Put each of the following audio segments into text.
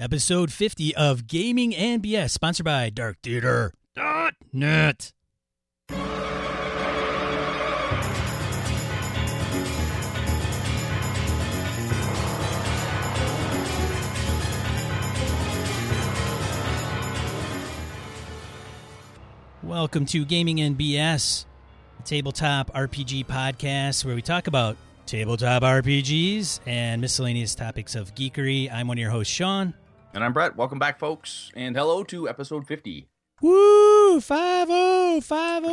episode 50 of Gaming and BS, sponsored by DarkTheater.net. Welcome to Gaming and BS, the tabletop RPG podcast where we talk about tabletop RPGs and miscellaneous topics of geekery. I'm one of your hosts, Sean. And I'm Brett. Welcome back, folks. And hello to episode 50. Woo! 5 5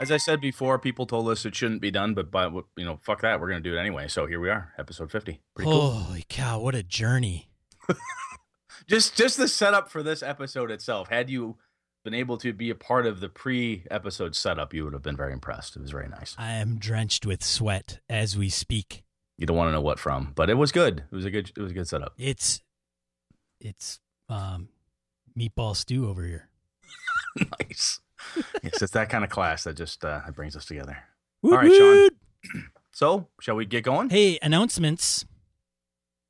As I said before, people told us it shouldn't be done, but, but you know, fuck that. We're going to do it anyway. So here we are, episode 50. Pretty cool. Holy cow, what a journey. Just just the setup for this episode itself. Had you been able to be a part of the pre-episode setup, you would have been very impressed. It was very nice. I am drenched with sweat as we speak. You don't want to know what from, but it was good. It was a good it was a good setup. It's it's um meatball stew over here. nice. yes, it's that kind of class that just uh, that brings us together. Woot All right, woot. Sean. So, shall we get going? Hey, announcements.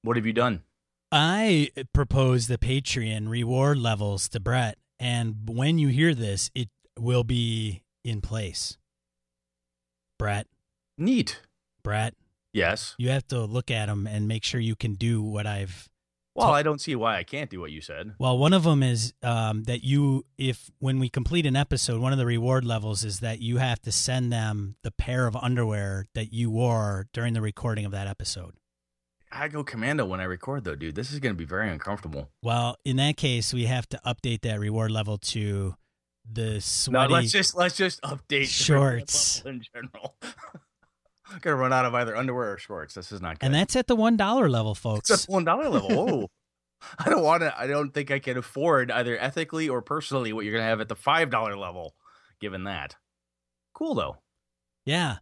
What have you done? I proposed the Patreon reward levels to Brett, and when you hear this, it will be in place. Brett, Neat. Brett, Yes. you have to look at them and make sure you can do what I've. Well, I don't see why I can't do what you said. Well, one of them is um, that you, if when we complete an episode, one of the reward levels is that you have to send them the pair of underwear that you wore during the recording of that episode. I go commando when I record, though, dude. This is going to be very uncomfortable. Well, in that case, we have to update that reward level to the sweaty. No, let's just let's just update the Shorts. in general. I'm gonna run out of either underwear or shorts. This is not good. and that's at the one dollar level, folks. it's a one dollar level. Oh, I don't want to. I don't think I can afford either ethically or personally what you're gonna have at the five dollar level. Given that, cool though. yeah,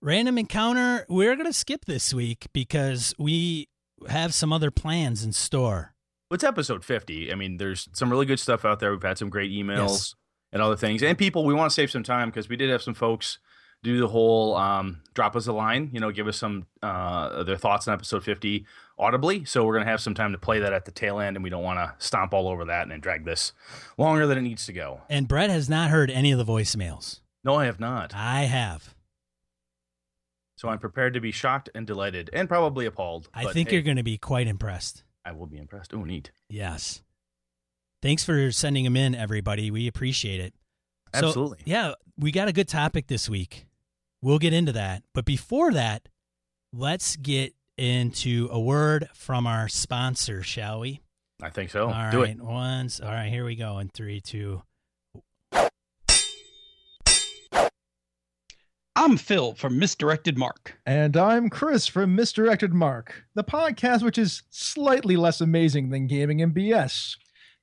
random encounter. We're gonna skip this week because we have some other plans in store. It's episode 50. I mean, there's some really good stuff out there. We've had some great emails Yes. and other things. And people, we want to save some time because we did have some folks do the whole um, drop us a line, you know, give us some uh, their thoughts on episode 50 audibly. So we're going to have some time to play that at the tail end. And we don't want to stomp all over that and then drag this longer than it needs to go. And Brett has not heard any of the voicemails. No, I have not. I have. So I'm prepared to be shocked and delighted and probably appalled. I think hey, you're going to be quite impressed. I will be impressed. Oh, neat. Yes. Thanks for sending them in, everybody. We appreciate it. So, Absolutely. yeah, we got a good topic this week. We'll get into that. But before that, let's get into a word from our sponsor, shall we? I think so. All Do right, it. once. All right, here we go. In three, two. I'm Phil from Misdirected Mark. And I'm Chris from Misdirected Mark, the podcast which is slightly less amazing than gaming and BS.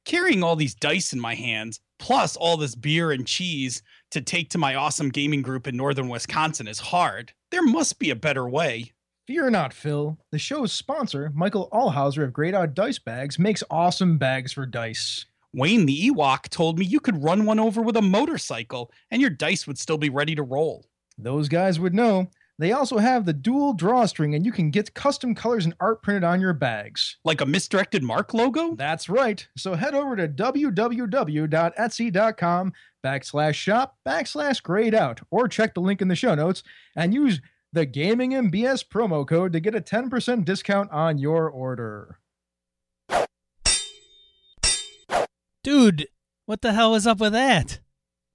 Carrying all these dice in my hands, plus all this beer and cheese to take to my awesome gaming group in northern Wisconsin is hard. There must be a better way. Fear not, Phil. The show's sponsor, Michael Allhauser of Great Odd Dice Bags, makes awesome bags for dice. Wayne the Ewok told me you could run one over with a motorcycle and your dice would still be ready to roll. Those guys would know. They also have the dual drawstring, and you can get custom colors and art printed on your bags. Like a Misdirected Mark logo? That's right. So head over to www.etsy.com backslash shop backslash grayed out or check the link in the show notes and use the Gaming and BS promo code to get a 10% discount on your order. Dude, what the hell is up with that?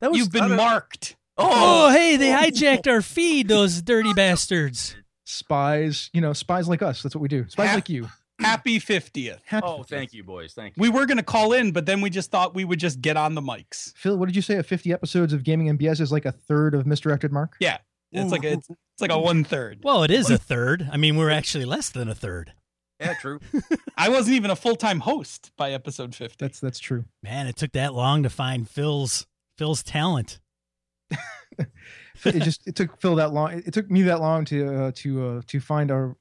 That was You've been a- marked. Oh, oh, hey, they hijacked our feed, those dirty bastards. Spies, you know, spies like us. That's what we do. Spies Ha- like you. Happy 50th. Happy Oh, 50th. thank you, boys. Thank you. We were going to call in, but then we just thought we would just get on the mics. Phil, what did you say? A 50 episodes of Gaming and BS is like a third of Misdirected Mark? Yeah. It's like a, it's, it's like a one third. Well, it is a third. I mean, we're actually less than a third. Yeah, true. I wasn't even a full time host by episode 50. That's that's true. Man, it took that long to find Phil's Phil's talent. it just it took Phil that long. It, it took me that long to uh, to uh, to find our.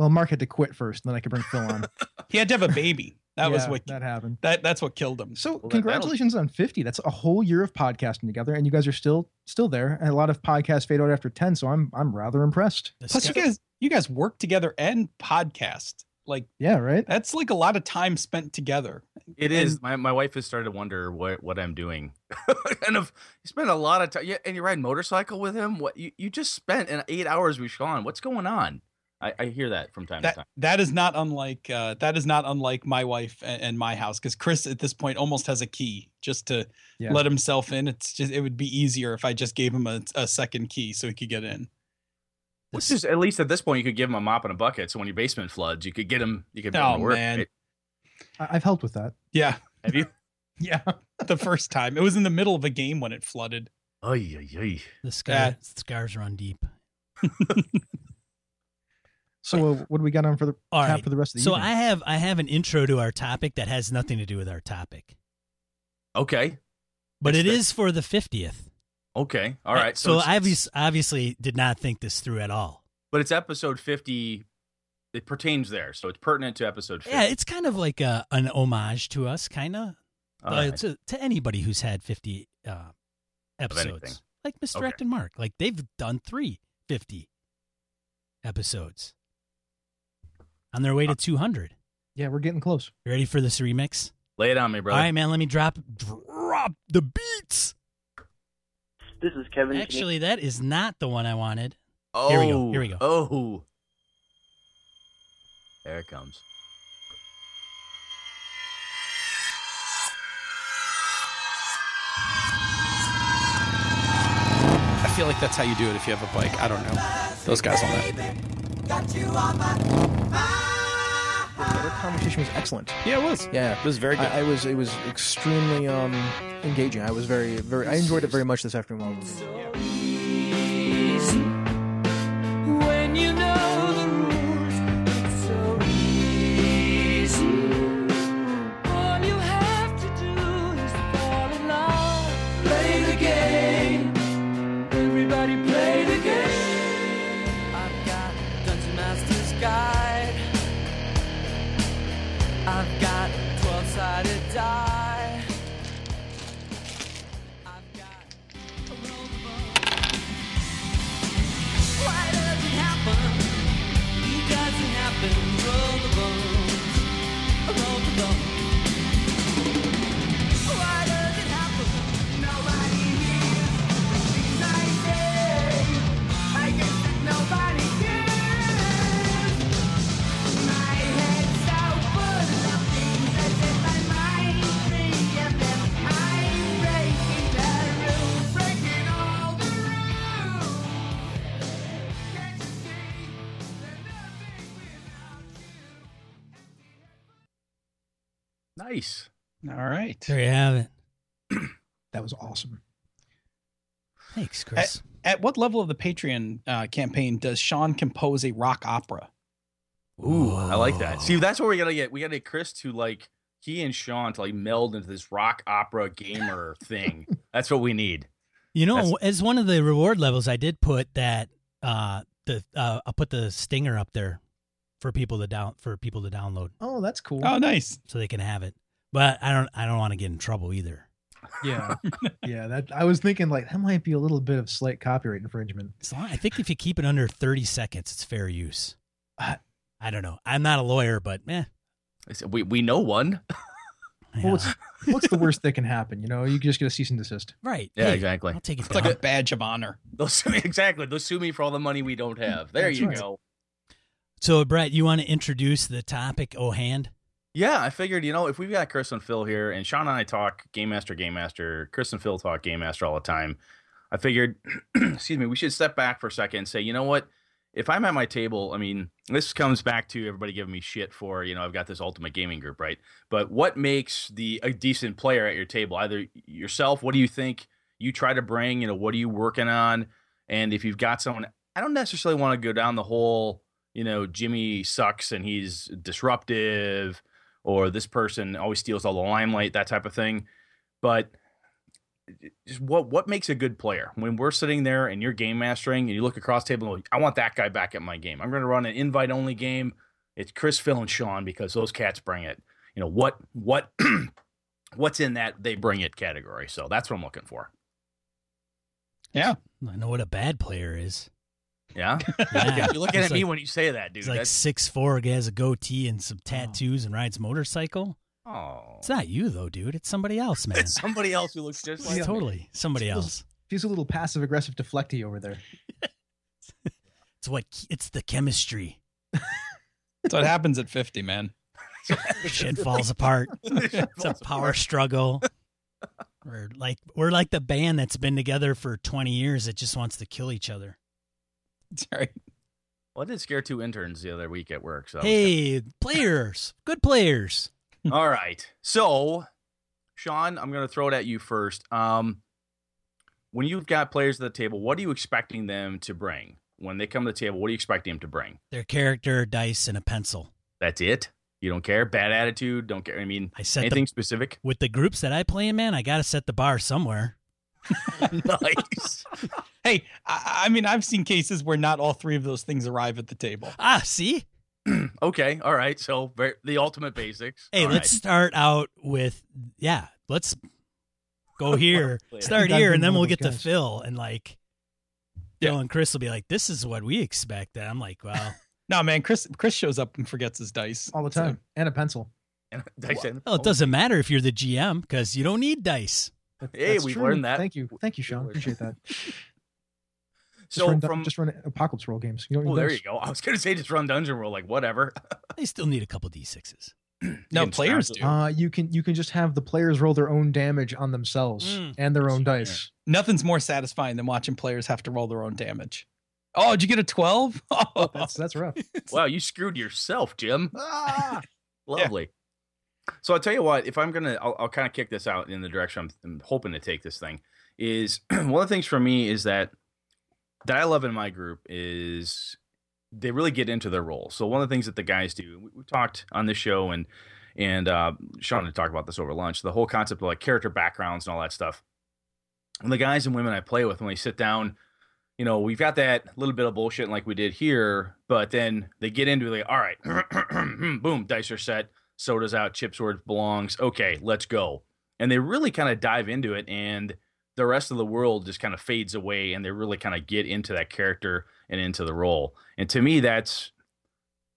Well, Mark had to quit first, and then I could bring Phil on. He had to have a baby. That was Yeah, what that happened. that that's what killed him. So that- that'll- congratulations on 50. That's a whole year of podcasting together, and you guys are still still there. And a lot of podcasts fade out after 10, so I'm I'm rather impressed. The Plus, you guys you guys work together and podcast. Like Yeah, right. that's like a lot of time spent together. It And- is. My my wife has started to wonder what what I'm doing. kind of you spend a lot of time. Yeah, and you ride motorcycle with him. What you, you just spent an eight hours with Sean. What's going on? I, I hear that from time to time. that is not unlike uh, that is not unlike my wife and, and my house because Chris at this point almost has a key just to Yeah. let himself in. It's just it would be easier if I just gave him a, a second key so he could get in. Which This- is at least at this point you could give him a mop and a bucket. So when your basement floods, you could get him. You could. put him Oh, to work, man. right? I- I've helped with that. Yeah, Have you? Yeah. the first time it was in the middle of a game when it flooded. Oy, oy, oy. The scar, Yeah. scars run deep. So uh, what do we got on for the All tap right. for the rest of the year? So evening? I have I have an intro to our topic that has nothing to do with our topic, Okay. but That's it fair. is for the fiftieth. Okay. All right. So, it's- I it's- obvious, obviously did not think this through at all. but it's episode fifty. It pertains there, so it's pertinent to episode fifty. Yeah, it's kind of like a, an homage to us, kind of uh, right. to, to anybody who's had fifty uh, episodes, like Mr. Okay. And Mark. Like they've done three 50 episodes on their way Uh to two hundred. yeah, we're getting close. You ready for this remix? Lay it on me, bro. All right, man. Let me drop drop the beats. This is Kevin. Actually, that is not the one I wanted. Oh, Here we go, here we go. Oh, there it comes. I feel like that's how you do it if you have a bike. I don't know. Those guys on that. Their conversation was excellent. Yeah, it was. Yeah, It was very good. I, I was. It was extremely um, engaging. I was very, very. I enjoyed it very much this afternoon. while- When Nice. All right. There you have it. That was awesome. Thanks, Chris. At what level of the Patreon uh, campaign does Sean compose a rock opera? Ooh, I like that. See, that's where we gotta get. We gotta get Chris to like he and Sean to like meld into this rock opera gamer thing. That's what we need. You know, That's- as one of the reward levels, I did put that uh the uh I'll put the stinger up there for people to down for people to download Oh, that's cool. Oh, nice. so they can have it. But I don't I don't want to get in trouble either. Yeah, yeah. That I was thinking like that might be a little bit of slight copyright infringement. As long, I think if you keep it under 30 seconds, it's fair use. Uh, I don't know. I'm not a lawyer, but eh. I said, We we know one. yeah. Well, what's what's the worst that can happen? You know, you just get a cease and desist. right. Yeah, Hey, exactly. I'll take it It's down. like a badge of honor. They'll sue me exactly. They'll sue me for all the money we don't have. There That's you right. go. so, Brett, you want to introduce the topic, oh hand? Yeah, I figured, you know, if we've got Chris and Phil here, and Sean and I talk Game Master, Game Master, Chris and Phil talk Game Master all the time, I figured, excuse me, we should step back for a second and say, you know what? If I'm at my table, I mean, this comes back to everybody giving me shit for, you know, I've got this ultimate gaming group, right? But what makes the a decent player at your table? Either yourself, what do you think you try to bring? You know, what are you working on? And if you've got someone, I don't necessarily want to go down the whole, you know, Jimmy sucks and he's disruptive or this person always steals all the limelight, that type of thing. But just what what makes a good player? When we're sitting there and you're game mastering and you look across the table and go, I want that guy back at my game. I'm going to run an invite only game. It's Chris, Phil, and Sean because those cats bring it. You know what what what's in that they bring it category. So that's what I'm looking for. Yeah. I know what a bad player is. Yeah, Yeah. you're looking He's at me like- when you say that, dude. He's like That's, six four, has a goatee and some oh. tattoos and rides a motorcycle. oh, It's not you though, dude. It's somebody else, man. it's somebody else who looks just like me. totally somebody Feels- else. He's a little passive aggressive deflecty over there. It's what it's the chemistry. That's what happens at 50, man. Shit falls apart. It's a power struggle. We're like we're like the band that's been together for twenty years that just wants to kill each other. Sorry. Well, I did scare two interns the other week at work. So Hey, players, good players. all right. So, Sean, I'm going to throw it at you first. Um, when you've got players at the table, what are you expecting them to bring? When they come to the table, what are you expecting them to bring? Their character, dice, and a pencil. That's it. You don't care. Bad attitude. Don't care. I mean, I set anything the, specific. with the groups that I play in, man. I got to set the bar somewhere. nice. Hey, I, I mean, I've seen cases where not all three of those things arrive at the table. Ah, see. Okay. All right. So very, the ultimate basics. Hey, All let's right. start out with yeah. Let's go here. Start here, and then we'll those get to guys. Phil and like. Yeah. Phil and Chris will be like, "This is what we expect." And I'm like, "Well, No, man, Chris Chris shows up and forgets his dice all the So- time, and a pencil. And dice in. well, it doesn't matter if you're the GM because you don't need dice." That- Hey, that's we've true. learned that. Thank you, thank you, Sean. Appreciate that. Just So run, from just run Apocalypse World games. You don't oh, there you go. I was gonna say just run dungeon roll like whatever. They still need a couple d6s. No, players strapped. do. Uh, you can you can just have the players roll their own damage on themselves Mm. and their own Yeah. dice. Nothing's more satisfying than watching players have to roll their own damage. Oh, did you get a 12? Oh, That's that's rough. Wow, you screwed yourself, Jim. ah! Lovely. So I'll tell you what, if I'm gonna, I'll, I'll kind of kick this out in the direction I'm, I'm hoping to take this thing. Is one of the things for me is that that I love in my group is they really get into their role. So one of the things that the guys do, we, we talked on this show and and uh, Sean had talked about this over lunch, the whole concept of like character backgrounds and all that stuff. And the guys and women I play with, when we sit down, you know, we've got that little bit of bullshit like we did here, but then they get into it like, all right, boom, dice are set, soda's out, chips where it belongs. Okay, let's go. And they really kind of dive into it, and the rest of the world just kind of fades away, and they really kind of get into that character and into the role. And to me, that's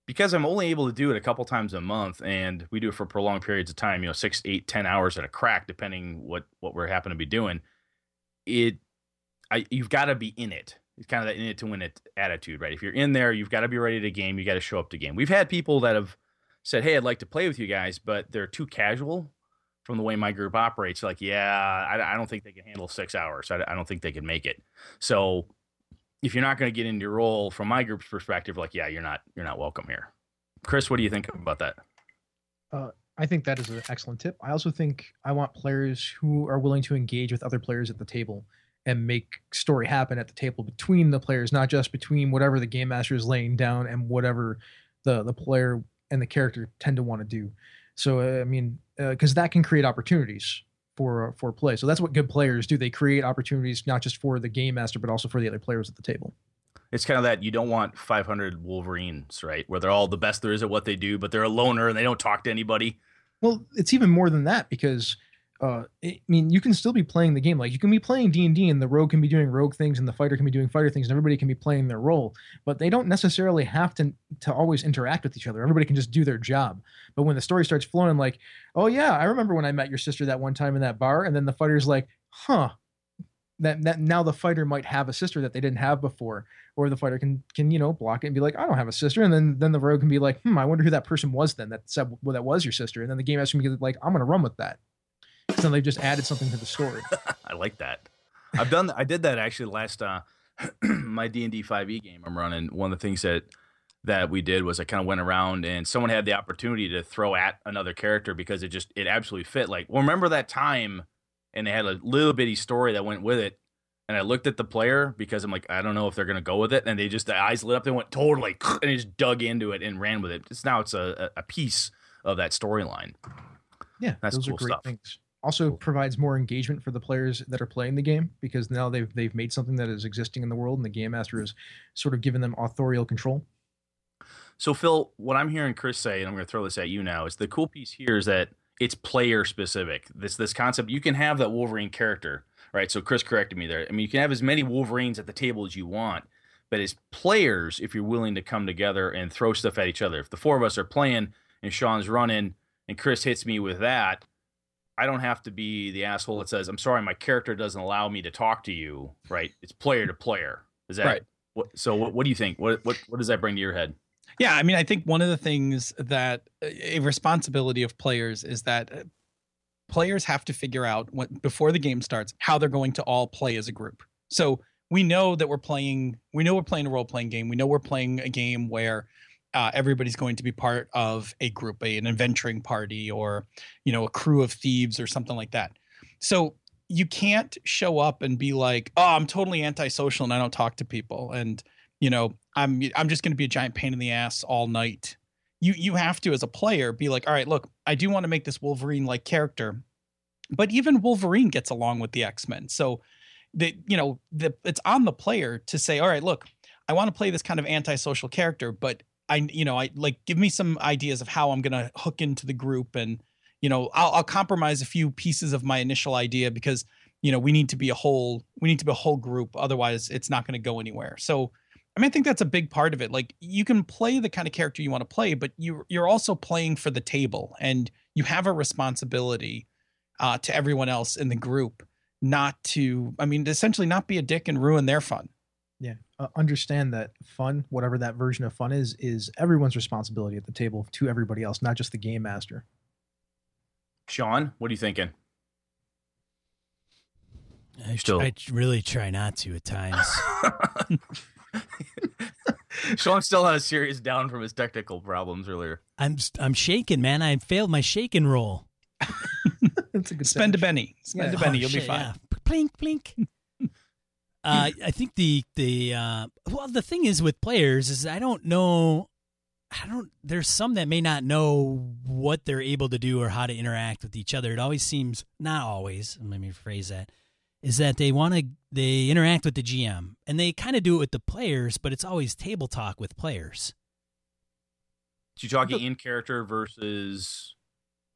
because I'm only able to do it a couple times a month, and we do it for prolonged periods of time, you know, six, eight, ten hours at a crack, depending what what we're happen to be doing. It, I you've got to be in it. It's kind of that in it to win it attitude, right? If you're in there, you've got to be ready to game. You got to show up to game. We've had people that have said, "Hey, I'd like to play with you guys," but they're too casual from the way my group operates. Like, yeah, I, I don't think they can handle six hours. I, I don't think they can make it. So, if you're not going to get into your role, from my group's perspective, like, yeah, you're not you're not welcome here. Chris, what do you think about that? I think that is an excellent tip. I also think I want players who are willing to engage with other players at the table and make story happen at the table between the players, not just between whatever the game master is laying down and whatever the the player and the character tend to want to do. So uh, I mean, Uh, because that can create opportunities for uh, for play. So that's what good players do. They create opportunities not just for the game master but also for the other players at the table. It's kind of that you don't want 500 Wolverines, right? Where they're all the best there is at what they do, but they're a loner and they don't talk to anybody. Well, it's even more than that because uh, I mean, you can still be playing the game. Like you can be playing D and D, and the rogue can be doing rogue things, and the fighter can be doing fighter things, and everybody can be playing their role. But they don't necessarily have to to always interact with each other. Everybody can just do their job. But when the story starts flowing, like, oh yeah, I remember when I met your sister that one time in that bar, and then the fighter's like, huh. That, that now the fighter might have a sister that they didn't have before, or the fighter can can you know block it and be like, I don't have a sister, and then then the rogue can be like, hmm, I wonder who that person was then that said well, that was your sister, and then the game master can be like, I'm gonna run with that. So they've just added something to the story. I like that. I've done. I did that actually last uh, my D and D five E game I'm running. One of the things that that we did was I kind of went around and someone had the opportunity to throw at another character because it just it absolutely fit. Like, well, remember that time, and they had a little bitty story that went with it. And I looked at the player because I'm like, I don't know if they're gonna go with it, and they just the eyes lit up. They went totally, and they just dug into it and ran with it. Just now, it's a, a a piece of that storyline. Yeah, That's those cool are great stuff. things. Also provides more engagement for the players that are playing the game because now they've they've made something that is existing in the world, and the game master is sort of given them authorial control. So, Phil, what I'm hearing Chris say, and I'm going to throw this at you now, is the cool piece here is that it's player specific. This this concept you can have that Wolverine character, right? So Chris corrected me there. I mean, you can have as many Wolverines at the table as you want, But as players, if you're willing to come together and throw stuff at each other, if the four of us are playing and Sean's running and Chris hits me with that, I don't have to be the asshole that says, "I'm sorry, my character doesn't allow me to talk to you." Right? It's player to player. Is that Right. What, so? What, what do you think? What what what does that bring to your head? Yeah, I mean, I think one of the things that a responsibility of players is that uh, players have to figure out what, before the game starts how they're going to all play as a group. So we know that we're playing. We know we're playing a role playing game. We know we're playing a game where uh, everybody's going to be part of a group, a, an adventuring party, or you know, a crew of thieves or something like that. So you can't show up and be like, "Oh, I'm totally antisocial and I don't talk to people," and you know, I'm I'm just going to be a giant pain in the ass all night. You you have to as a player be like, all right, look, I do want to make this Wolverine like character, but even Wolverine gets along with the X Men. So the you know the it's on the player to say, all right, look, I want to play this kind of antisocial character, but I you know I like give me some ideas of how I'm going to hook into the group and you know I'll, I'll compromise a few pieces of my initial idea because you know we need to be a whole we need to be a whole group otherwise it's not going to go anywhere so I mean, I think that's a big part of it. Like you can play the kind of character you want to play, but you you're also playing for the table, and you have a responsibility uh, to everyone else in the group, not to. I mean, essentially, not be a dick and ruin their fun. Yeah. Uh, understand that fun, whatever that version of fun is, is everyone's responsibility at the table to everybody else, not just the game master. Sean, what are you thinking? I, Still- I really try not to at times. Sean still had a serious down from his technical problems earlier. I'm I'm shaking, man. I failed my shaking roll. That's a good Spend a sandwich. penny, spend Yeah. a penny, Oh, you'll be fine. yeah. Plink, plink. Uh, I think the the uh, well, the thing is with players is I don't know. I don't. There's some that may not know what they're able to do or how to interact with each other. It always seems not always. Let me rephrase that. Is that they want to they interact with the GM and they kind of do it with the players, but it's always table talk with players. So you talking in character versus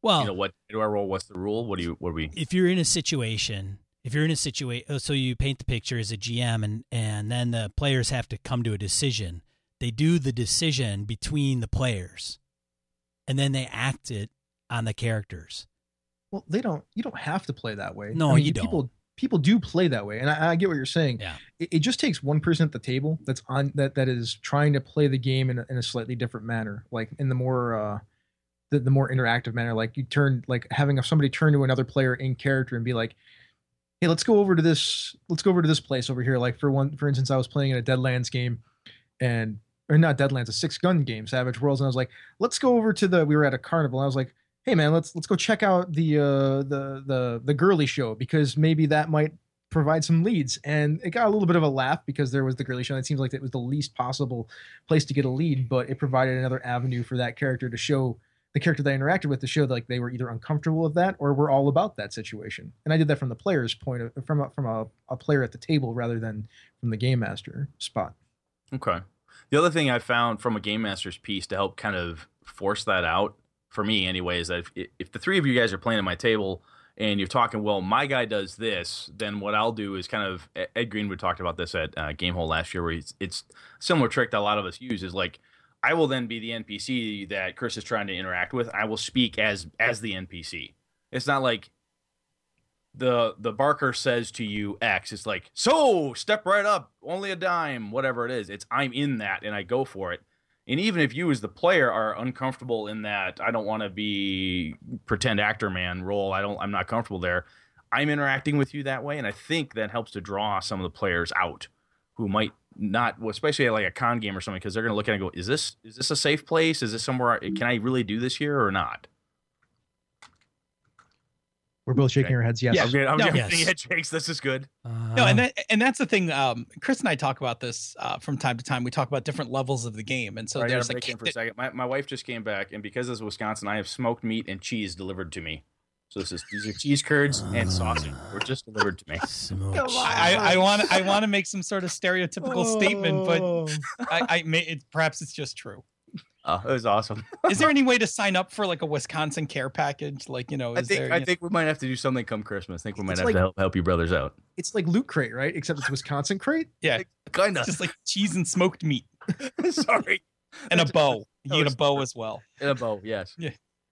Well, you know what do I roll? What's the rule? What do you what do we? if you're in a situation if you're in a situation so you paint the picture as a gm and and then the players have to come to a decision they do the decision between the players and then they act it on the characters Well, they don't. You don't have to play that way. No, I mean, you People people do play that way, and I, I get what you're saying. Yeah. It, it just takes one person at the table that's on that that is trying to play the game in a, in a slightly different manner, like in the more uh, the, the more interactive manner. Like you turn like having somebody turn to another player in character and be like, "Hey, let's go over to this. Let's go over to this place over here." Like for one, for instance, I was playing in a Deadlands game, and or not Deadlands, a six gun game, Savage Worlds, and I was like, "Let's go over to the." We were at a carnival. And I was like, "Hey, man, let's let's go check out the uh, the the the girly show because maybe that might." provide some leads and it got a little bit of a laugh because there was the girly show and it seems like it was the least possible place to get a lead but it provided another avenue for that character to show the character that I interacted with to show that, like they were either uncomfortable with that or were all about that situation. And I did that from the player's point of from a, from a, a player at the table rather than from the game master spot. Okay. The other thing I found from a game master's piece to help kind of force that out for me, anyway, is that if, if the three of you guys are playing at my table and you're talking, well, my guy does this, then what I'll do is kind of Ed Greenwood talked about this at uh, Gamehole last year, where he's, it's similar trick that a lot of us use is like I will then be the NPC that Chris is trying to interact with. I will speak as as the NPC. It's not like the the Barker says to you X. It's like so step right up, only a dime, whatever it is. It's I'm in that and I go for it. And even if you as the player are uncomfortable in that, I don't want to be pretend actor man role. I don't. I'm not comfortable there. I'm interacting with you that way, and I think that helps to draw some of the players out who might not, well, especially at like a con game or something, because they're going to look at it and go, "Is this is this a safe place? Is this somewhere? Can I really do this here or not?" We're both shaking Okay. our heads. Yes. I'm getting, I'm No. getting Yes. head shakes. This is good. No, and that, and that's the thing. Um, Chris and I talk about this uh, from time to time. We talk about different levels of the game, and so I gotta there's break like in for a second. My, my wife just came back, and because this is Wisconsin, I have smoked meat and cheese delivered to me. So this is these are cheese curds and sausage were just delivered to me. Smooch. I, I want I want to make some sort of stereotypical statement, but Oh. I, I may it, perhaps it's just true. Oh, it was awesome. Is there any way to sign up for like a Wisconsin care package? Like you know, I think there? I you know- think we might have to do something come Christmas. I think we might It's have like- to help help you brothers out. it's like Loot Crate, right? Except it's Wisconsin Crate. Yeah, Kind of. just like cheese and smoked meat Sorry. and a bow. You Oh, get a bow as well. In a bow, yes. Yeah.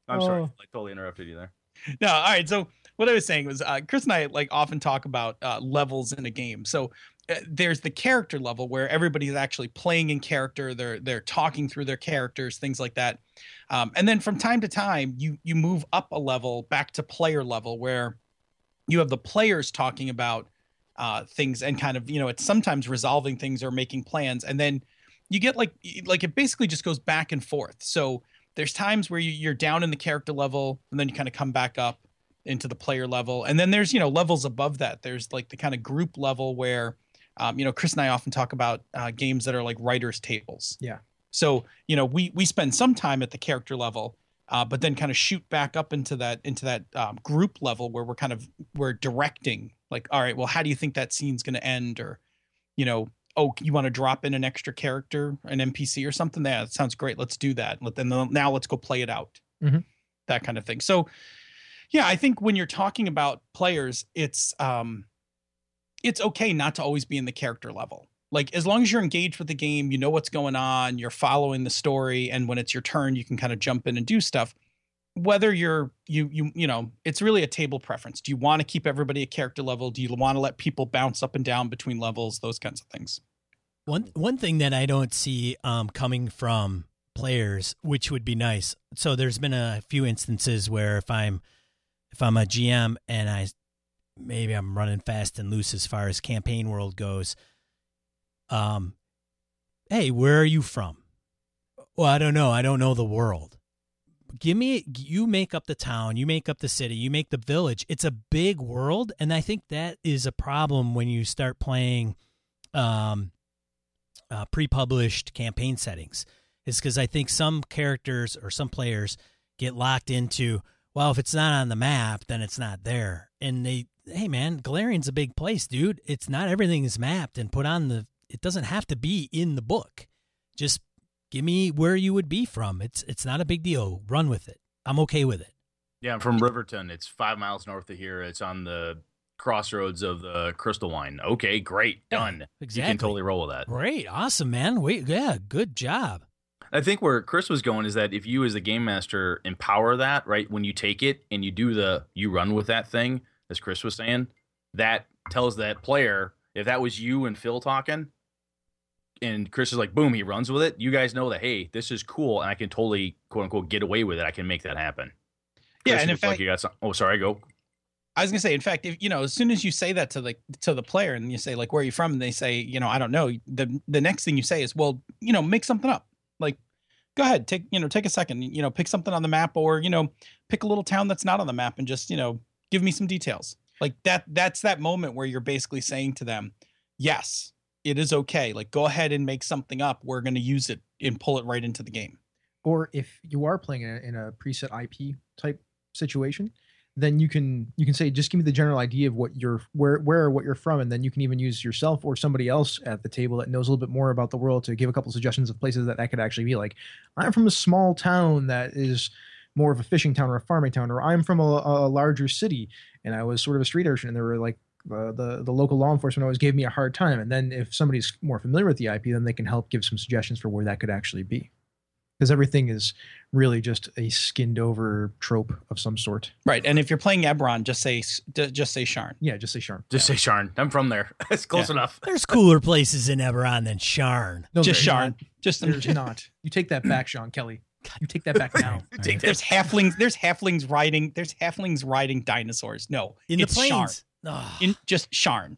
I'm sorry. Oh. I totally interrupted you there. No, all right. So what I was saying was, uh, Chris and I like often talk about uh, levels in a game. So uh, there's the character level where everybody's actually playing in character. They're they're talking through their characters, things like that. Um, and then from time to time, you you move up a level back to player level where you have the players talking about uh, things and kind of you know it's sometimes resolving things or making plans, and then you get like like it basically just goes back and forth. So there's times where you, you're down in the character level and then you kind of come back up into the player level. And then there's you know levels above that. There's like the kind of group level where um, you know chris and i often talk about uh, games that are like writers tables. Yeah. so you know we we spend some time at the character level uh, but then kind of shoot back up into that into that um, group level where we're kind of we're directing like all right well how do you think that scene's going to end? Or you know oh you want to drop in an extra character an npc or something? Yeah that sounds great. Let's do that. Let- then now let's go play it out. Mhm. that kind of thing. So yeah i think when you're talking about players it's um it's okay not to always be in the character level. Like as long as you're engaged with the game you know what's going on you're following the story and when it's your turn you can kind of jump in and do stuff whether you're you you you know it's really a table preference do you want to keep everybody at character level do you want to let people bounce up and down between levels those kinds of things One one thing that I don't see um, coming from players, which would be nice. So there's been a few instances where if I'm if I'm a GM and I maybe I'm running fast and loose as far as campaign world goes. Um, hey, where are you from? Well, I don't know. I don't know the world. Give me you make up the town, you make up the city, you make the village. It's a big world, and I think that is a problem when you start playing um uh, pre-published campaign settings. Is because I think some characters or some players get locked into well if it's not on the map then it's not there. And they hey man Golarion's a big place dude. It's not everything is mapped and put on the it doesn't have to be in the book. Just give me where you would be from it's it's not a big deal run with it I'm okay with it Yeah, I'm from Riverton. It's five miles north of here. It's on the crossroads of the Crystal Wine. Okay, great, Yeah, done. You can totally roll with that. great awesome man wait yeah good job I think where Chris was going is that if you, as the game master, empower that, right, when you take it and you do the, you run with that thing, as Chris was saying, that tells that player, if that was you and Phil talking, and Chris is like, boom, he runs with it, you guys know that, hey, this is cool, and I can totally, quote unquote, get away with it. I can make that happen. Yeah, and in looks like fact- you got some, oh, sorry, go. I was gonna say, in fact, if you know, as soon as you say that to the to the player and you say like, "Where are you from?" and they say, "You know, I don't know." The the next thing you say is, "Well, you know, make something up." Like, go ahead, take you know, take a second, you know, pick something on the map, or you know, pick a little town that's not on the map and just you know, give me some details. Like that. That's that moment where you're basically saying to them, "Yes, it is okay. Like, go ahead and make something up. We're gonna use it and pull it right into the game." or if you are playing in a, in a preset IP type situation, then you can you can say just give me the general idea of what you're where where what you're from, and then you can even use yourself or somebody else at the table that knows a little bit more about the world to give a couple suggestions of places that that could actually be. Like, I'm from a small town that is more of a fishing town or a farming town, or I'm from a, a larger city and I was sort of a street urchin, and there were like uh, the the local law enforcement always gave me a hard time. And then if somebody's more familiar with the IP, then they can help give some suggestions for where that could actually be because everything is really just a skinned over trope of some sort. Right. And if you're playing Eberron, just say just say Sharn. Yeah, just say Sharn. Just say Sharn. I'm from there. It's close enough. there's cooler places in Eberron than Sharn No, just Sharn. not. Just There's not. You take that back, Sean Kelly. You take that back now. Take that. There's halflings. There's halflings riding. There's halflings riding dinosaurs. No, in the plains. Sharn. Plains Ah. In just Sharn.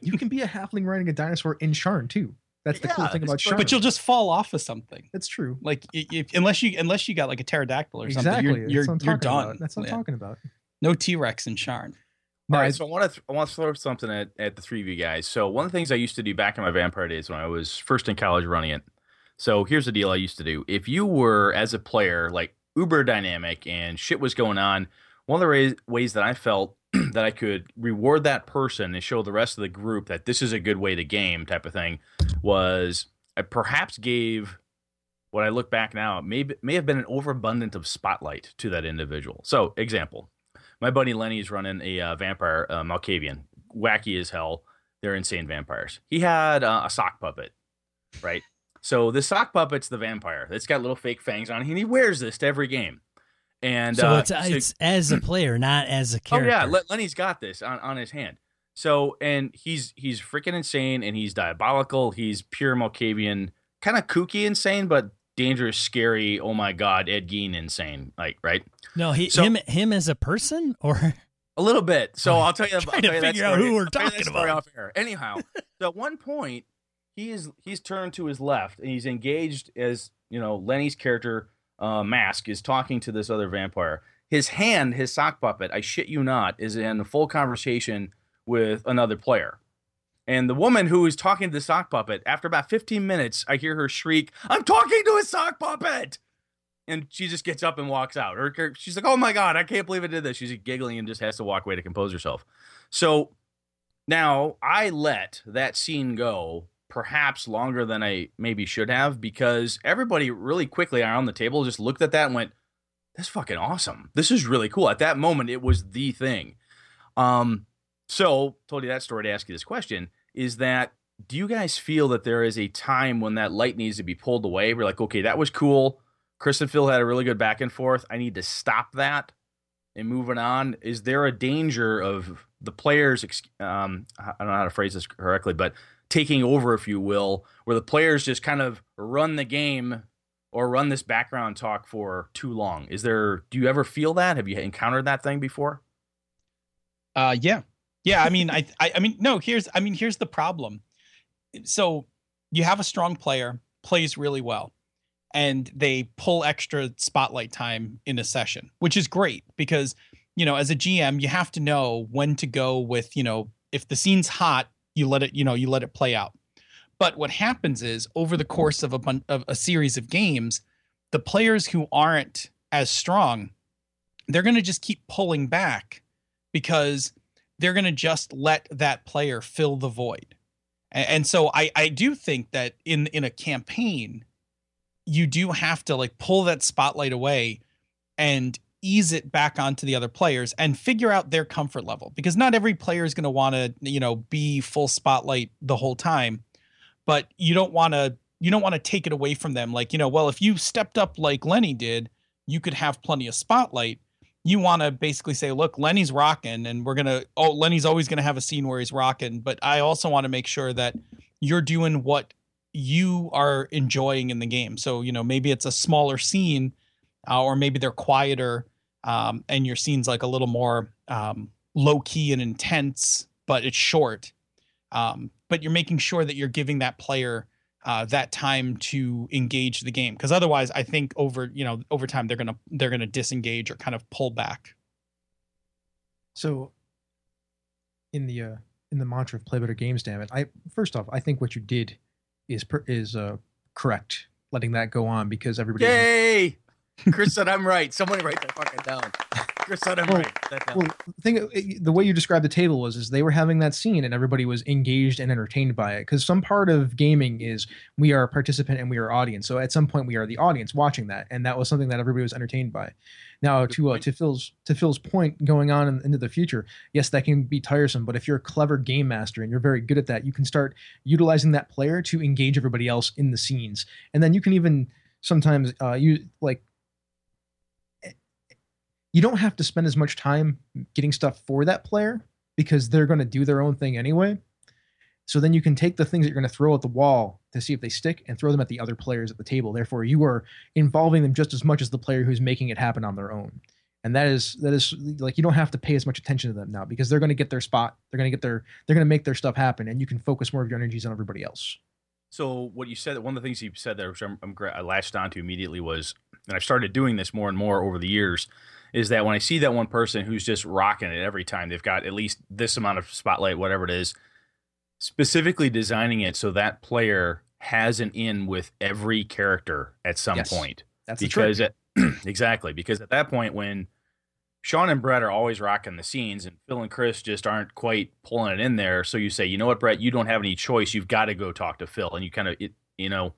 You can be a halfling riding a dinosaur in Sharn too. That's the cool thing about. Sharn. but you'll just fall off of something. That's true. Like if, unless you unless you got like a pterodactyl or something, you're you're, you're done. about. That's what I'm Yeah. talking about. No T Rex in Sharn. No, All I- right, so I want to I want to throw something at, at the three of you guys. So one of the things I used to do back in my vampire days when I was first in college running it. So here's the deal I used to do. If you were as a player like uber dynamic and shit was going on, one of the ways, ways that I felt that I could reward that person and show the rest of the group that this is a good way to game type of thing was I perhaps gave what I look back now may may have been an overabundant of spotlight to that individual. So example, my buddy Lenny is running a uh, vampire uh, Malkavian, wacky as hell. They're insane vampires. He had uh, a sock puppet, right? So the sock puppet's the vampire. It's got little fake fangs on it, and he wears this to every game. And so uh, it's it's as a player, not as a character. Oh yeah, Lenny's got this on, on his hand. So and he's he's freaking insane and he's diabolical. He's pure Malkavian, kind of kooky insane, but dangerous, scary. Oh my god, Ed Gein insane. Like right, no, he, So- him him as a person or a little bit. So I'll tell you. I'll tell to figure out who we're I'll tell you that talking about. Off air. Anyhow, so at one point he is he's turned to his left and he's engaged as you know Lenny's character uh, Mask is talking to this other vampire. His hand, his sock puppet, I shit you not, is in full conversation with another player. And the woman who is talking to the sock puppet, after about 15 minutes, I hear her shriek, I'm talking to a sock puppet. And she just gets up and walks out. Or she's like, oh my God, I can't believe I did this. She's giggling and just has to walk away to compose herself. So now I let that scene go perhaps longer than I maybe should have because everybody really quickly around the table just looked at that and went, that's fucking awesome. This is really cool. At that moment, it was the thing. Um, so told you that story to ask you this question is that do you guys feel that there is a time when that light needs to be pulled away? We're like, okay, that was cool. Chris and Phil had a really good back and forth. I need to stop that and moving on. Is there a danger of the players? Um, I don't know how to phrase this correctly, but taking over, if you will, where the players just kind of run the game or run this background talk for too long. Is there? Do you ever feel that? Have you encountered that thing before? Uh, yeah, yeah. I mean, I, I, I mean, no. Here's, I mean, here's the problem. So you have a strong player, plays really well, and they pull extra spotlight time in a session, which is great because you know, as a GM, you have to know when to go with, you know, if the scene's hot, you let it, you know, you let it play out. But what happens is over the course of a bun- of a series of games, the players who aren't as strong, they're going to just keep pulling back because they're going to just let that player fill the void. A- And, so I, I do think that in in a campaign, you do have to like pull that spotlight away and ease it back onto the other players and figure out their comfort level because not every player is going to want to you know be full spotlight the whole time but you don't want to you don't want to take it away from them. Like you know well if you stepped up like lenny did you could have plenty of spotlight. You want to basically say look lenny's rocking and we're going to oh lenny's always going to have a scene where he's rocking but i also want to make sure that you're doing what you are enjoying in the game. So you know maybe it's a smaller scene uh, or maybe they're quieter um, and your scene's like a little more um, low key and intense but it's short um, but you're making sure that you're giving that player uh, that time to engage the game because otherwise i think over you know over time they're gonna they're gonna disengage or kind of pull back So, in the uh, in the mantra of play better games, damn it! I first off, I think what you did is per, is uh, correct, letting that go on because everybody. Yay! Chris said I'm right. Somebody write that fucking down. Chris said I'm Well- right. Well, the thing, the way you described the table was, is they were having that scene and everybody was engaged and entertained by it. Because some part of gaming is we are a participant and we are audience. So at some point we are the audience watching that, and that was something that everybody was entertained by. Now to uh, to Phil's to Phil's point, going on in, into the future, yes, that can be tiresome. But if you're a clever game master and you're very good at that, you can start utilizing that player to engage everybody else in the scenes, and then you can even sometimes uh, you like you don't have to spend as much time getting stuff for that player because they're going to do their own thing anyway. So then you can take the things that you're going to throw at the wall to see if they stick and throw them at the other players at the table. Therefore, you are involving them just as much as the player who's making it happen on their own. And that is that is like you don't have to pay as much attention to them now because they're going to get their spot. They're going to get their they're going to make their stuff happen, and you can focus more of your energies on everybody else. So what you said, one of the things you said there, which I'm, I'm I latched onto immediately was, and I've started doing this more and more over the years, is that when I see that one person who's just rocking it every time, they've got at least this amount of spotlight, whatever it is, specifically designing it so that player has an in with every character at some Yes. point. That's the trick. because at, exactly because at that point when Sean and Brett are always rocking the scenes and Phil and Chris just aren't quite pulling it in there so you say you know what Brett you don't have any choice you've got to go talk to Phil and you kind of it, you know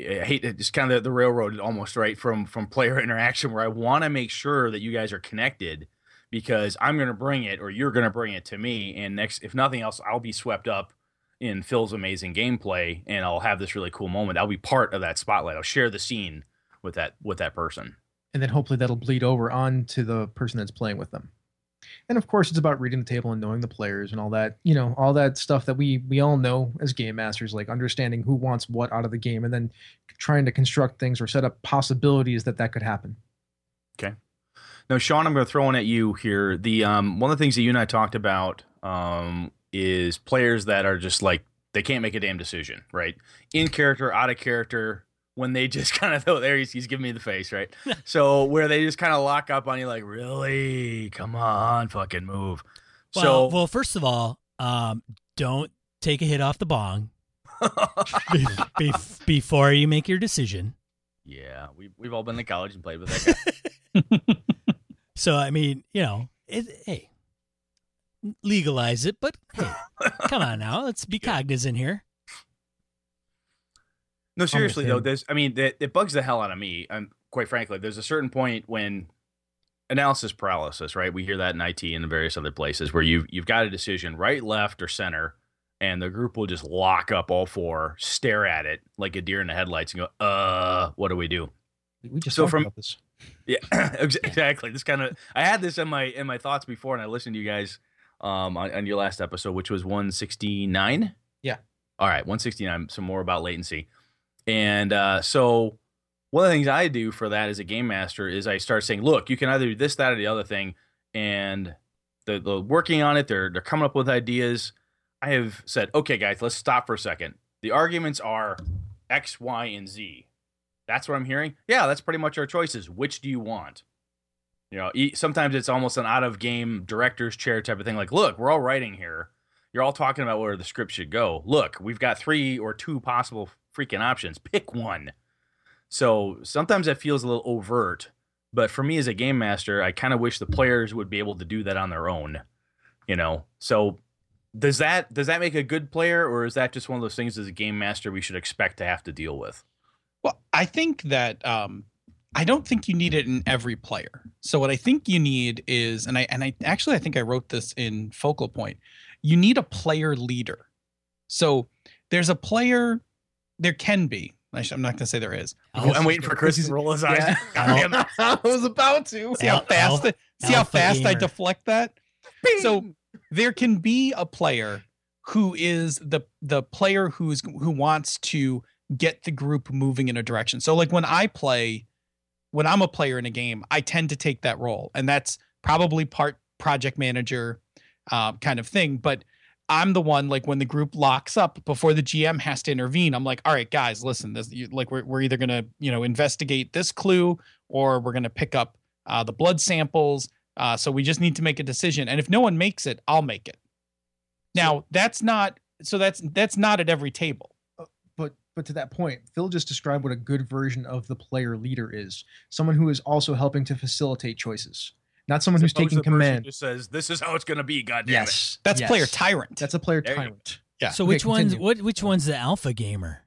I hate it. It's kind of the railroad almost right from from player interaction where I want to make sure that you guys are connected because I'm going to bring it or you're going to bring it to me. And next, if nothing else, I'll be swept up in Phil's amazing gameplay and I'll have this really cool moment. I'll be part of that spotlight. I'll share the scene with that with that person. and then hopefully that'll bleed over onto the person that's playing with them. And of course, it's about reading the table and knowing the players and all that, you know, all that stuff that we we all know as game masters, like understanding who wants what out of the game, and then trying to construct things or set up possibilities that that could happen. Okay. Now, Sean, I'm going to throw one at you here. The um, one of the things that you and I talked about um, is players that are just like they can't make a damn decision, right? In character, out of character. When they just kind of oh, there he's, he's giving me the face, right? so where they just kind of lock up on you, like, really, come on, fucking move. Well, so well, first of all, um, don't take a hit off the bong be- be- before you make your decision. yeah, we we've all been to college and played with that guy. So I mean, you know, it, hey, legalize it, but hey, come on now, let's be cognizant here. No, seriously though, there's. I mean, that it bugs the hell out of me. And quite frankly, there's a certain point when analysis paralysis, right? We hear that in IT and the various other places where you've you've got a decision, right, left, or center, and the group will just lock up all four, stare at it like a deer in the headlights, and go, "Uh, what do we do?" We just So from- this. Yeah, exactly. This kind of I had this in my in my thoughts before, and I listened to you guys um on, on your last episode, which was 169. Yeah. All right, 169. Some more about latency, and uh, so one of the things I do for that as a game master is I start saying, look, you can either do this, that, or the other thing, and the the working on it. They're they're coming up with ideas. I have said, okay, guys, let's stop for a second. The arguments are X, Y, and Z. That's what I'm hearing. Yeah, that's pretty much our choices. Which do you want? You know, sometimes it's almost an out of game director's chair type of thing. Like, look, we're all writing here. You're all talking about where the script should go. Look, we've got three or two possible freaking options. Pick one. So sometimes that feels a little overt. But for me as a game master, I kind of wish the players would be able to do that on their own. You know, so does that does that make a good player, or is that just one of those things as a game master we should expect to have to deal with? Well, I think that um, I don't think you need it in every player. So what I think you need is, and I and I actually I think I wrote this in focal point. You need a player leader. So there's a player. There can be. I sh- I'm not going to say there is. Oh, I'm waiting for Chris to roll his eyes. Yeah. God. I was about to. See how fast. al- I- see how alpha fast I deflect that. So there can be a player who is the the player who's who wants to get the group moving in a direction. So like when I play when I'm a player in a game, I tend to take that role. And that's probably part project manager uh, kind of thing, but I'm the one like when the group locks up before the GM has to intervene. I'm like, all right, guys, listen. This you, like we're we're either gonna you know investigate this clue or we're gonna pick up uh, the blood samples. Uh, so we just need to make a decision. And if no one makes it, I'll make it. Now that's not so that's that's not at every table. but but to that point, Phil just described what a good version of the player leader is. Someone who is also helping to facilitate choices, not someone who's taking the command. Just says this is how it's going to be. God damn Yes, That's yes. player tyrant. That's a player There tyrant. Yeah. So Okay, which one's what? Which one's the alpha gamer?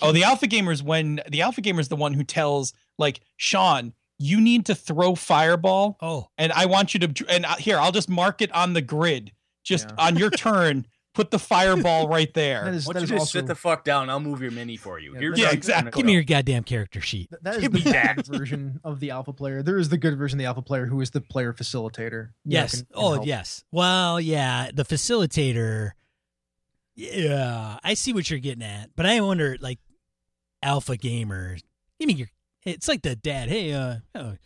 Oh, the alpha gamer is when the alpha gamer is the one who tells like Sean, you need to throw fireball, Oh, and I want you to. And uh, here, I'll just mark it on the grid. Just Yeah. on your turn, put the fireball right there. there. is Why that don't is you just also sit the fuck down? I'll move your mini for you. Yeah, Here's Yeah, how- exactly. give me your goddamn character sheet. Th- That is Give the me that. bad version of the alpha player. There is the good version of the alpha player who is the player facilitator. You know, Yes. can- can oh, help. yes. Well, yeah. The facilitator. Yeah, I see what you're getting at, but I wonder, like, alpha gamer. Give me your. It's like the dad. Hey, uh, oh,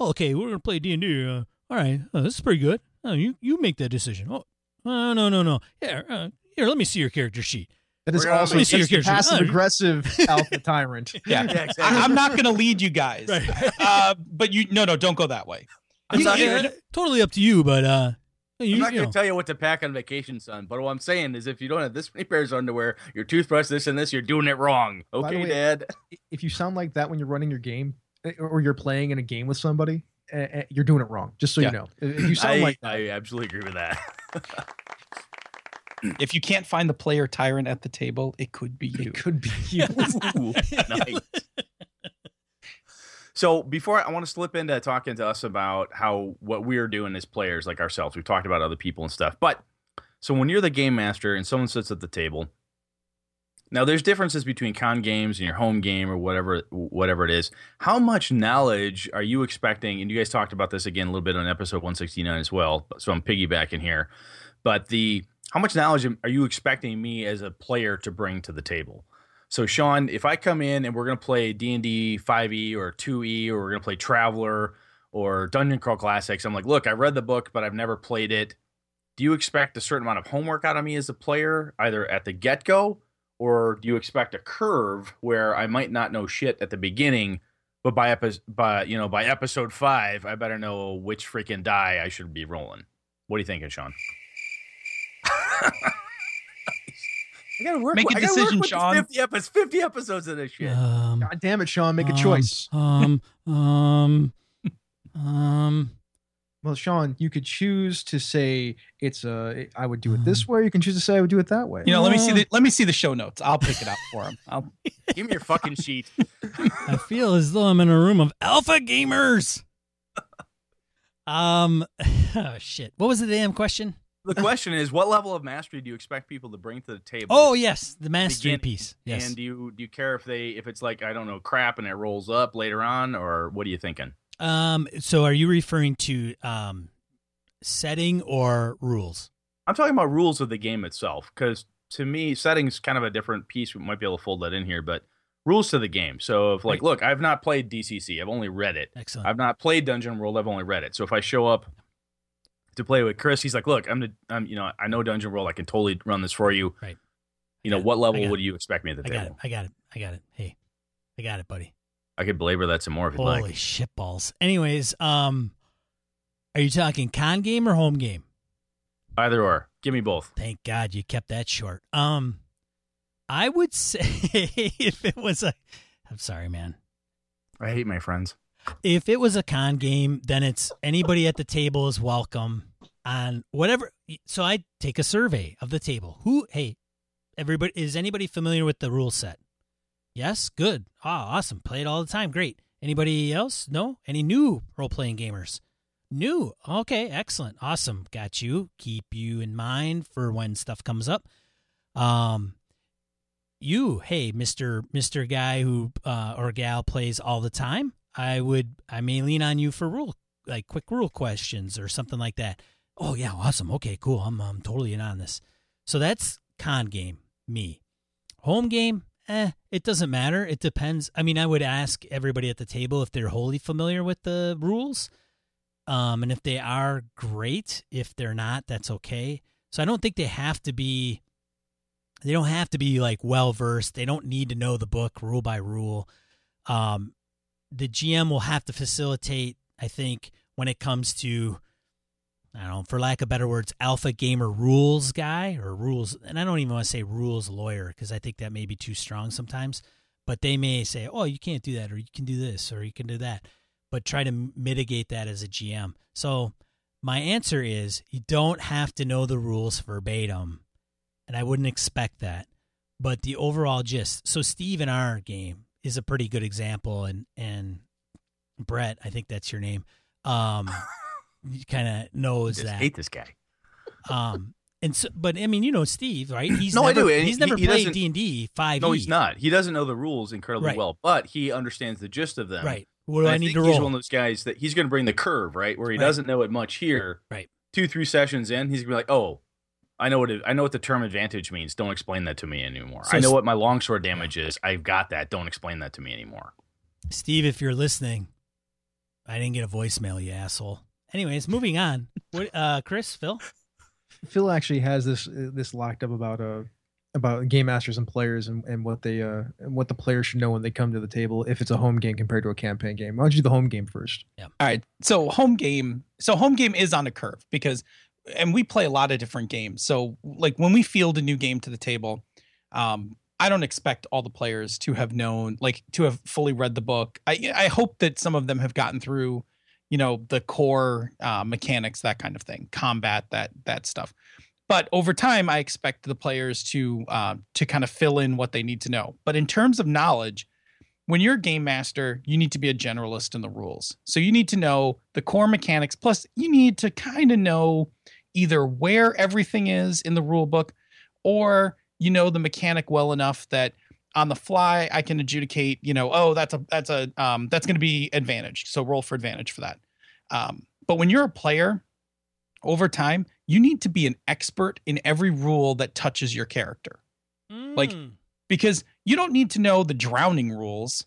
okay, we're gonna play D and D. Uh, all right, uh, this is pretty good. Oh, you you make that decision. Oh, uh, no, no, no. Here, uh, here, let me see your character sheet. That is We're gonna also make you your character. passive aggressive alpha tyrant. Yeah. Yeah, exactly. I, am not going to lead you guys, Right. uh, but you no no don't go that way. I'm You- not you- gonna- totally up to you, but uh, you, I'm not you going know. to tell you what to pack on vacation, son. But what I'm saying is, if you don't have this many pairs of underwear, your toothbrush, this and this, you're doing it wrong. Okay, way- Dad. If you sound like that when you're running your game eh, or you're playing in a game with somebody, uh, uh, you're doing it wrong. Just so Yeah. you know, if you sound I, like that, I absolutely agree with that. If you can't find the player tyrant at the table, it could be you. it could be you. Ooh, nice. So before I want to slip into talking to us about how what we're doing as players, like ourselves. We've talked about other people and stuff, but so when you're the game master and someone sits at the table, now there's differences between con games and your home game or whatever whatever it is. How much knowledge are you expecting? And you guys talked about this again a little bit on episode 169 as well. So I'm piggybacking here, but the how much knowledge are you expecting me as a player to bring to the table? So Sean, if I come in and we're going to play D&D 5e or 2e or we're going to play Traveller or Dungeon Crawl Classics, I'm like, "Look, I read the book, but I've never played it." Do you expect a certain amount of homework out of me as a player either at the get-go or do you expect a curve where I might not know shit at the beginning, but by epi- by you know, by episode 5, I better know which freaking die I should be rolling. What are you thinking, Sean? I gotta work. Make a I gotta work decision, with Sean. 50 episodes, 50 episodes of this shit. Um, God damn it, Sean, make a um, choice. Um, um, um. Well, Sean, you could choose to say it's a. I would do it this way. You can choose to say I would do it that way. You know, let me see the let me see the show notes. I'll pick it up for him. I'll, Give me your fucking sheet. I feel as though I'm in a room of alpha gamers. Um, oh shit. What was the damn question? The question is, what level of mastery do you expect people to bring to the table? Oh yes, the mastery Begin- piece. Yes. And do you do you care if they if it's like I don't know crap and it rolls up later on, or what are you thinking? Um. So, are you referring to um, setting or rules? I'm talking about rules of the game itself, because to me, settings kind of a different piece. We might be able to fold that in here, but rules to the game. So if like, Right. look, I've not played DCC. I've only read it. Excellent. I've not played Dungeon World. I've only read it. So if I show up to play with Chris, he's like, "Look, I'm the, I'm, you know, I know Dungeon World. I can totally run this for you. Right. You know, it. what level would it. you expect me at the I got it. I got it. I got it. Hey, I got it, buddy. I could belabor that some more if you'd Holy like. shit balls. Anyways, um, are you talking con game or home game? Either or, give me both. Thank God you kept that short. Um, I would say if it was a, I'm sorry, man. I hate my friends. If it was a con game, then it's anybody at the table is welcome on whatever. So I take a survey of the table. Who, hey, everybody, is anybody familiar with the rule set? Yes, good. Ah, awesome. Play it all the time. Great. Anybody else? No? Any new role playing gamers? New. Okay, excellent. Awesome. Got you. Keep you in mind for when stuff comes up. Um you, hey, Mr. Mr. guy who uh or gal plays all the time, I would I may lean on you for rule like quick rule questions or something like that. Oh yeah, awesome. Okay, cool. I'm I'm totally in on this. So that's con game, me. Home game, eh, it doesn't matter. It depends. I mean, I would ask everybody at the table if they're wholly familiar with the rules. Um, and if they are, great. If they're not, that's okay. So I don't think they have to be they don't have to be like well versed. They don't need to know the book rule by rule. Um, the GM will have to facilitate, I think, when it comes to I don't know, for lack of better words, alpha gamer rules guy or rules, and I don't even want to say rules lawyer because I think that may be too strong sometimes. But they may say, "Oh, you can't do that, or you can do this, or you can do that," but try to mitigate that as a GM. So my answer is, you don't have to know the rules verbatim, and I wouldn't expect that. But the overall gist. So Steve in our game is a pretty good example, and and Brett, I think that's your name. Um, kind of knows Just that. hate this guy. Um, and so, but I mean, you know, Steve, right? He's No, I do, and He's he- never he played D and D five. No, he's not. He doesn't know the rules incredibly Right. well, but he understands the gist of them. Right. What do And I, need think to he's one of those guys that he's going to bring the curve, right? Where he Right. doesn't know it much here. Right. Two, three sessions in, he's going to be like, "Oh, I know what it, I know what the term advantage means. Don't explain that to me anymore. So I know what my longsword damage is. I've got that. Don't explain that to me anymore." Steve, if you're listening, I didn't get a voicemail, you asshole. Anyways, moving on. What, uh, Chris, Phil? Phil actually has this uh, this locked up about uh about game masters and players and, and what they uh and what the players should know when they come to the table if it's a home game compared to a campaign game. Why don't you do the home game first? Yeah. All right. So home game. So home game is on a curve because, and we play a lot of different games. So like when we field a new game to the table, um, I don't expect all the players to have known, like to have fully read the book. I I hope that some of them have gotten through, you know, the core uh, mechanics, that kind of thing, combat, that that stuff. But over time, I expect the players to uh, to kind of fill in what they need to know. But in terms of knowledge, when you're a game master, you need to be a generalist in the rules. So you need to know the core mechanics. Plus, you need to kind of know either where everything is in the rule book or you know the mechanic well enough that on the fly I can adjudicate, you know, oh, that's a that's a um that's going to be advantage. So roll for advantage for that. Um, but when you're a player, over time, you need to be an expert in every rule that touches your character Like, Mm. because you don't need to know the drowning rules,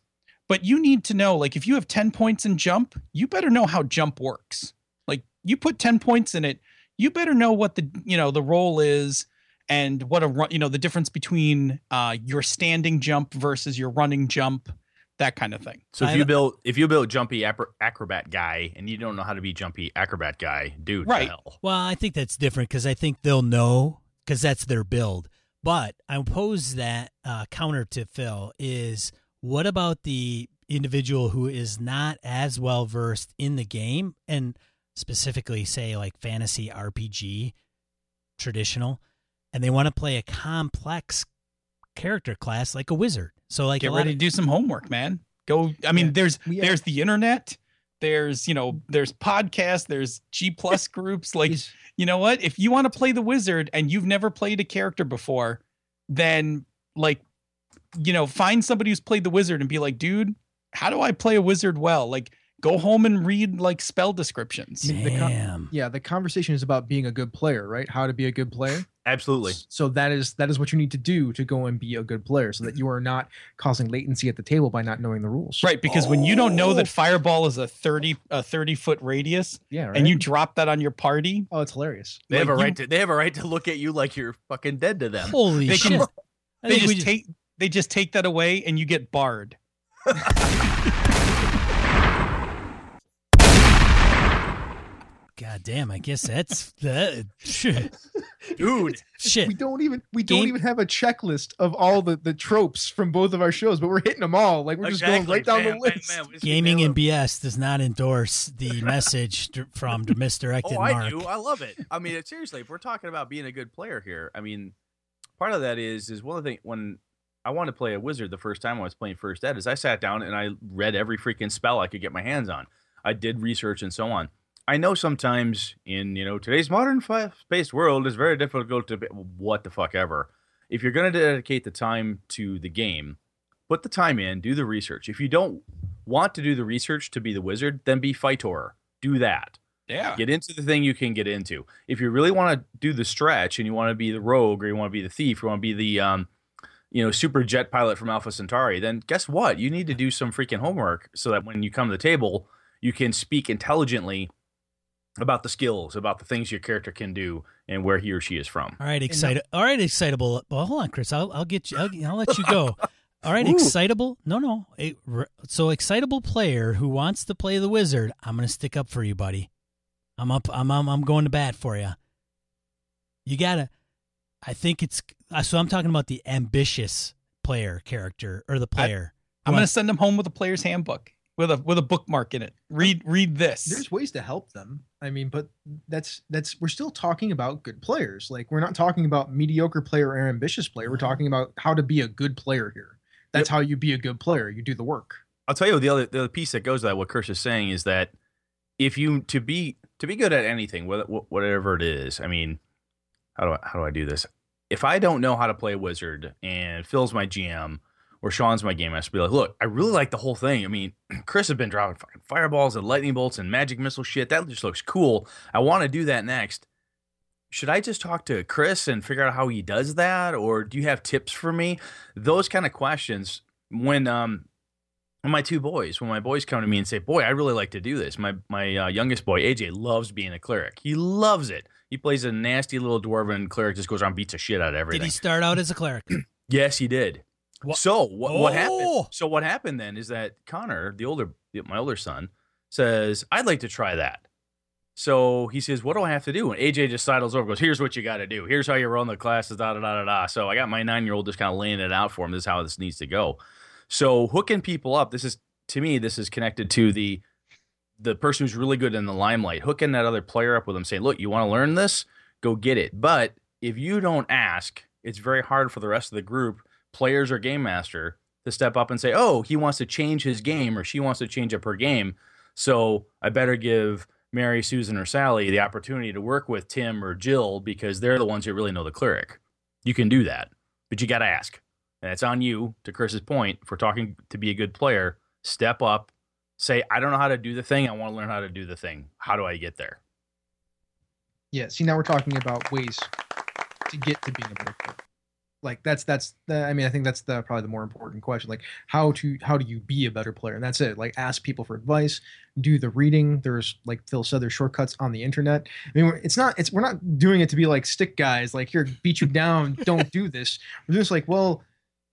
but you need to know like if you have 10 points in jump, you better know how jump works. Like you put 10 points in it, you better know what the you know the role is and what a run you know the difference between uh your standing jump versus your running jump, that kind of thing. So if you build if you build jumpy acrobat guy and you don't know how to be jumpy acrobat guy, dude, Right. hell. Well, I think that's different because I think they'll know because that's their build. But I pose that uh, counter to Phil is what about the individual who is not as well versed in the game and specifically say like fantasy RPG traditional and they want to play a complex character class like a wizard. So like Get ready of- to do some homework, man. Go I mean Yeah. there's We- there's the internet, there's you know, there's podcasts, there's G plus groups like He's- you know what? If you want to play the wizard and you've never played a character before, then like, you know, find somebody who's played the wizard and be like, dude, how do I play a wizard well? Like, go home and read like spell descriptions. I mean, the con- Damn. yeah, the conversation is about being a good player, right? How to be a good player. Absolutely. So that is that is what you need to do to go and be a good player, so that you are not causing latency at the table by not knowing the rules. Right, because when you don't know Oh. that fireball is a 30 a 30 foot radius Yeah. Right? and you drop that on your party, oh, it's hilarious. They have Like, a you- right to they have a right to look at you like you're fucking dead to them. Holy They shit. can- they think we just take they just take that away and you get barred. God damn, I guess that's the shit. Dude. shit. We don't even we don't Game- even have a checklist of all the the tropes from both of our shows, but we're hitting them all. Like we're just going Exactly. right down Man, the man, list. man, we just Gaming nailed and it. BS does not endorse the message d- from misdirected Oh, I Mark. do. I love it. I mean, seriously, if we're talking about being a good player here, I mean, part of that is is one of the things when I wanted to play a wizard the first time I was playing first ed is I sat down and I read every freaking spell I could get my hands on. I did research and so on. I know sometimes in you know today's modern fast-paced world is very difficult to be, what the fuck ever. If you're going to dedicate the time to the game, put the time in, do the research. If you don't want to do the research to be the wizard, then be Fightor. Do that. Yeah. Get into the thing you can get into. If you really want to do the stretch and you want to be the rogue or you want to be the thief or you want to be the um, you know, super jet pilot from Alpha Centauri, then guess what? You need to do some freaking homework so that when you come to the table, you can speak intelligently about the skills, about the things your character can do, and where he or she is from. All right, excited. All right, excitable. Well, hold on, Chris. I'll, I'll get you. I'll, I'll let you go. All right, excitable. No, no. A, r- so excitable player who wants to play the wizard. I'm gonna stick up for you, buddy. I'm up. I'm. I'm, I'm going to bat for you. You gotta. I think it's. uh, So I'm talking about the ambitious player character or the player. I'm going to send him home with a player's handbook with a with a bookmark in it. Read read this. There's ways to help them. I mean, but that's that's we're still talking about good players. Like we're not talking about mediocre player or ambitious player. We're talking about how to be a good player here. That's how you be a good player. You do the work. I'll tell you the other the other piece that goes to that. What Chris is saying is that if you to be to be good at anything, whatever it is, I mean, how do I, how do I do this? If I don't know how to play a wizard and Phil's my GM or Sean's my game master, be like, look, I really like the whole thing. I mean, Chris has been dropping fucking fireballs and lightning bolts and magic missile shit. That just looks cool. I want to do that next. Should I just talk to Chris and figure out how he does that, or do you have tips for me? Those kind of questions. When um, when my two boys, when my boys come to me and say, "Boy, I really like to do this," my my uh, youngest boy AJ loves being a cleric. He loves it. He plays a nasty little dwarven cleric, just goes around and beats the shit out of everybody. Did he start out as a cleric? Yes, he did. Wha- So what, what happened? Oh! So what happened then is that Connor, the older, my older son, says, "I'd like to try that." So he says, "What do I have to do?" And AJ just sidles over, and goes, "Here's what you got to do. Here's how you run the classes." Da da da da da. So I got my nine year old just kind of laying it out for him. This is how this needs to go. So hooking people up. This is to me. This is connected to the the person who's really good in the limelight. Hooking that other player up with them, saying, "Look, you want to learn this? Go get it." But if you don't ask, it's very hard for the rest of the group, players or game master, to step up and say, "Oh, he wants to change his game or she wants to change up her game." So I better give Mary, Susan, or Sally the opportunity to work with Tim or Jill because they're the ones who really know the cleric. You can do that, but you got to ask. And it's on you, to Chris's point, for talking to be a good player. Step up, say, I don't know how to do the thing. I want to learn how to do the thing. How do I get there? Yeah. See, now we're talking about ways to get to being a better player. Like that's that's the, I mean I think that's the probably the more important question. Like how to how do you be a better player? And that's it. Like ask people for advice, do the reading. There's like Phil said, there's shortcuts on the internet. I mean it's not it's we're not doing it to be like stick guys. Like here beat you down. don't do this. We're just like well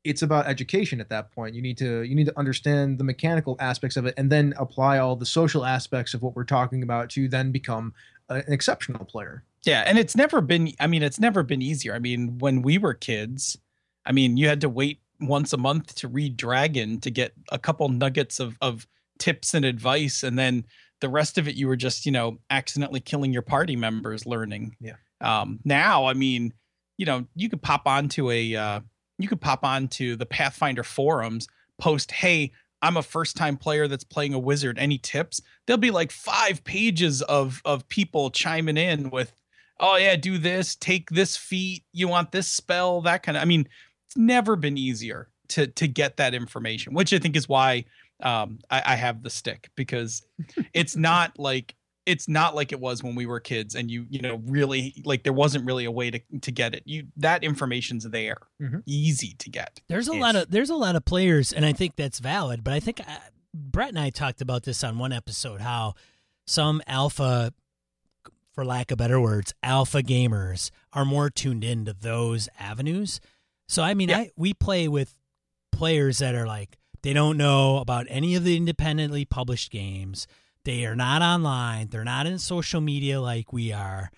it's about education at that point. You need to you need to understand the mechanical aspects of it and then apply all the social aspects of what we're talking about to then become an exceptional player. Yeah, and it's never been I mean, it's never been easier. I mean, when we were kids, I mean, you had to wait once a month to read Dragon to get a couple nuggets of of tips and advice and then the rest of it you were just, you know, accidentally killing your party members learning. Yeah. Um now, I mean, you know, you could pop onto a uh you could pop onto the Pathfinder forums, post, "Hey, I'm a first time player that's playing a wizard. Any tips?" There'll be like 5 pages of of people chiming in with oh yeah, do this, take this feat, you want this spell, that kind of. I mean, it's never been easier to to get that information, which I think is why um, I, I have the stick because it's not like it's not like it was when we were kids, and you you know really like there wasn't really a way to to get it. You that information's there, Mhm. easy to get. There's a Ish. lot of there's a lot of players, and I think that's valid. But I think uh, Brett and I talked about this on one episode how some alpha, for lack of better words, alpha gamers are more tuned into those avenues. So I mean, Yeah. I we play with players that are like they don't know about any of the independently published games. They are not online. They're not in social media like we are.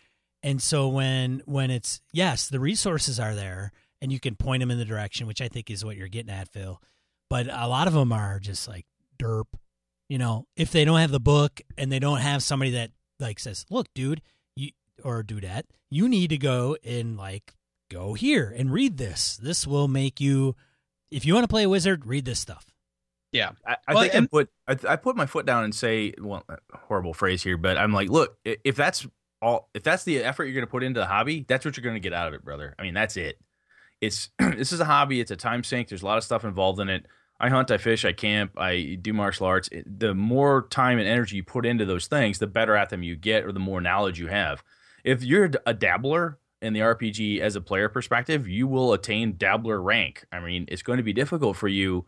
And so when when it's yes, the resources are there and you can point them in the direction, which I think is what you're getting at, Phil. But a lot of them are just like derp. You know, if they don't have the book and they don't have somebody that like says, "Look, dude, you or dudette, you need to go and like go here and read this. This will make you if you want to play a wizard, read this stuff." Yeah, I, I Well, think and- I put I, I put my foot down and say, well, horrible phrase here, but I'm like, look, if that's all, if that's the effort you're going to put into the hobby, that's what you're going to get out of it, brother. I mean, that's it. It's this is a hobby. It's a time sink. There's a lot of stuff involved in it. I hunt, I fish, I camp, I do martial arts. The more time and energy you put into those things, the better at them you get, or the more knowledge you have. If you're a dabbler in the RPG as a player perspective, you will attain dabbler rank. I mean, it's going to be difficult for you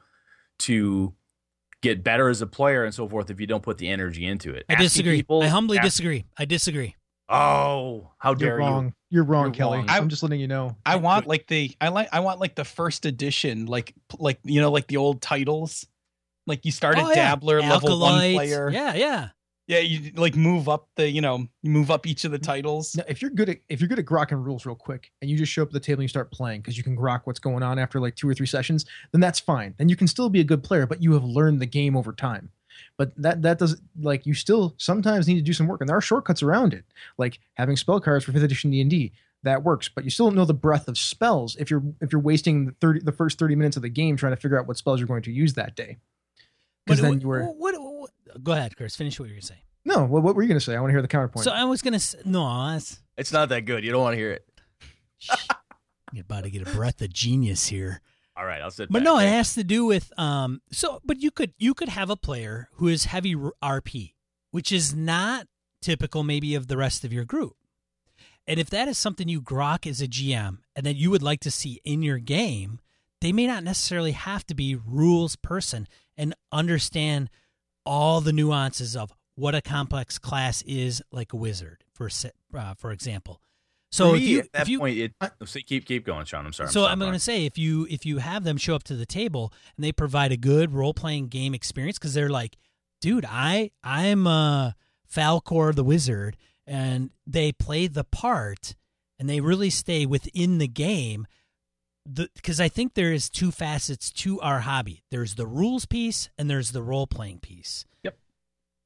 to get better as a player and so forth if you don't put the energy into it. I Asking disagree. people- I humbly ask- disagree. I disagree. Oh, how dare You're wrong. You? are wrong, You're Kelly. wrong. I'm just letting you know. I want like the I like I want like the first edition, like like you know like the old titles. Like you start at Oh, yeah. Dabbler level one player. Yeah, yeah. Yeah, you like move up the, you know, you move up each of the titles. Now, if you're good at if you're good at grokking rules real quick, and you just show up at the table and you start playing because you can grok what's going on after like two or three sessions, then that's fine. Then you can still be a good player, but you have learned the game over time. But that that does like you still sometimes need to do some work, and there are shortcuts around it, like having spell cards for fifth edition D and D. That works, but you still don't know the breadth of spells if you're if you're wasting the thirty the first thirty minutes of the game trying to figure out what spells you're going to use that day. Because then you were what, what- Go ahead, Chris. Finish what you were say. no. What, what were you going to say? I want to hear the counterpoint. So I was gonna s- no, that's It's not that good. You don't want to hear it. you're about to get a breath of genius here. All right, I'll sit But back. no, it has to do with um. So, but you could you could have a player who is heavy RP, which is not typical maybe of the rest of your group. And if that is something you grok as a GM and that you would like to see in your game, they may not necessarily have to be rules person and understand all the nuances of what a complex class is, like a wizard, for uh, for example. So For if me, you at that if you point, it, see, keep keep going, Sean. I'm sorry. so I'm sorry. going to say if you if you have them show up to the table and they provide a good role playing game experience because they're like, dude, I I'm uh, Falcor the wizard, and they play the part and they really stay within the game. Because I think there is two facets to our hobby. There's the rules piece and there's the role playing piece. Yep.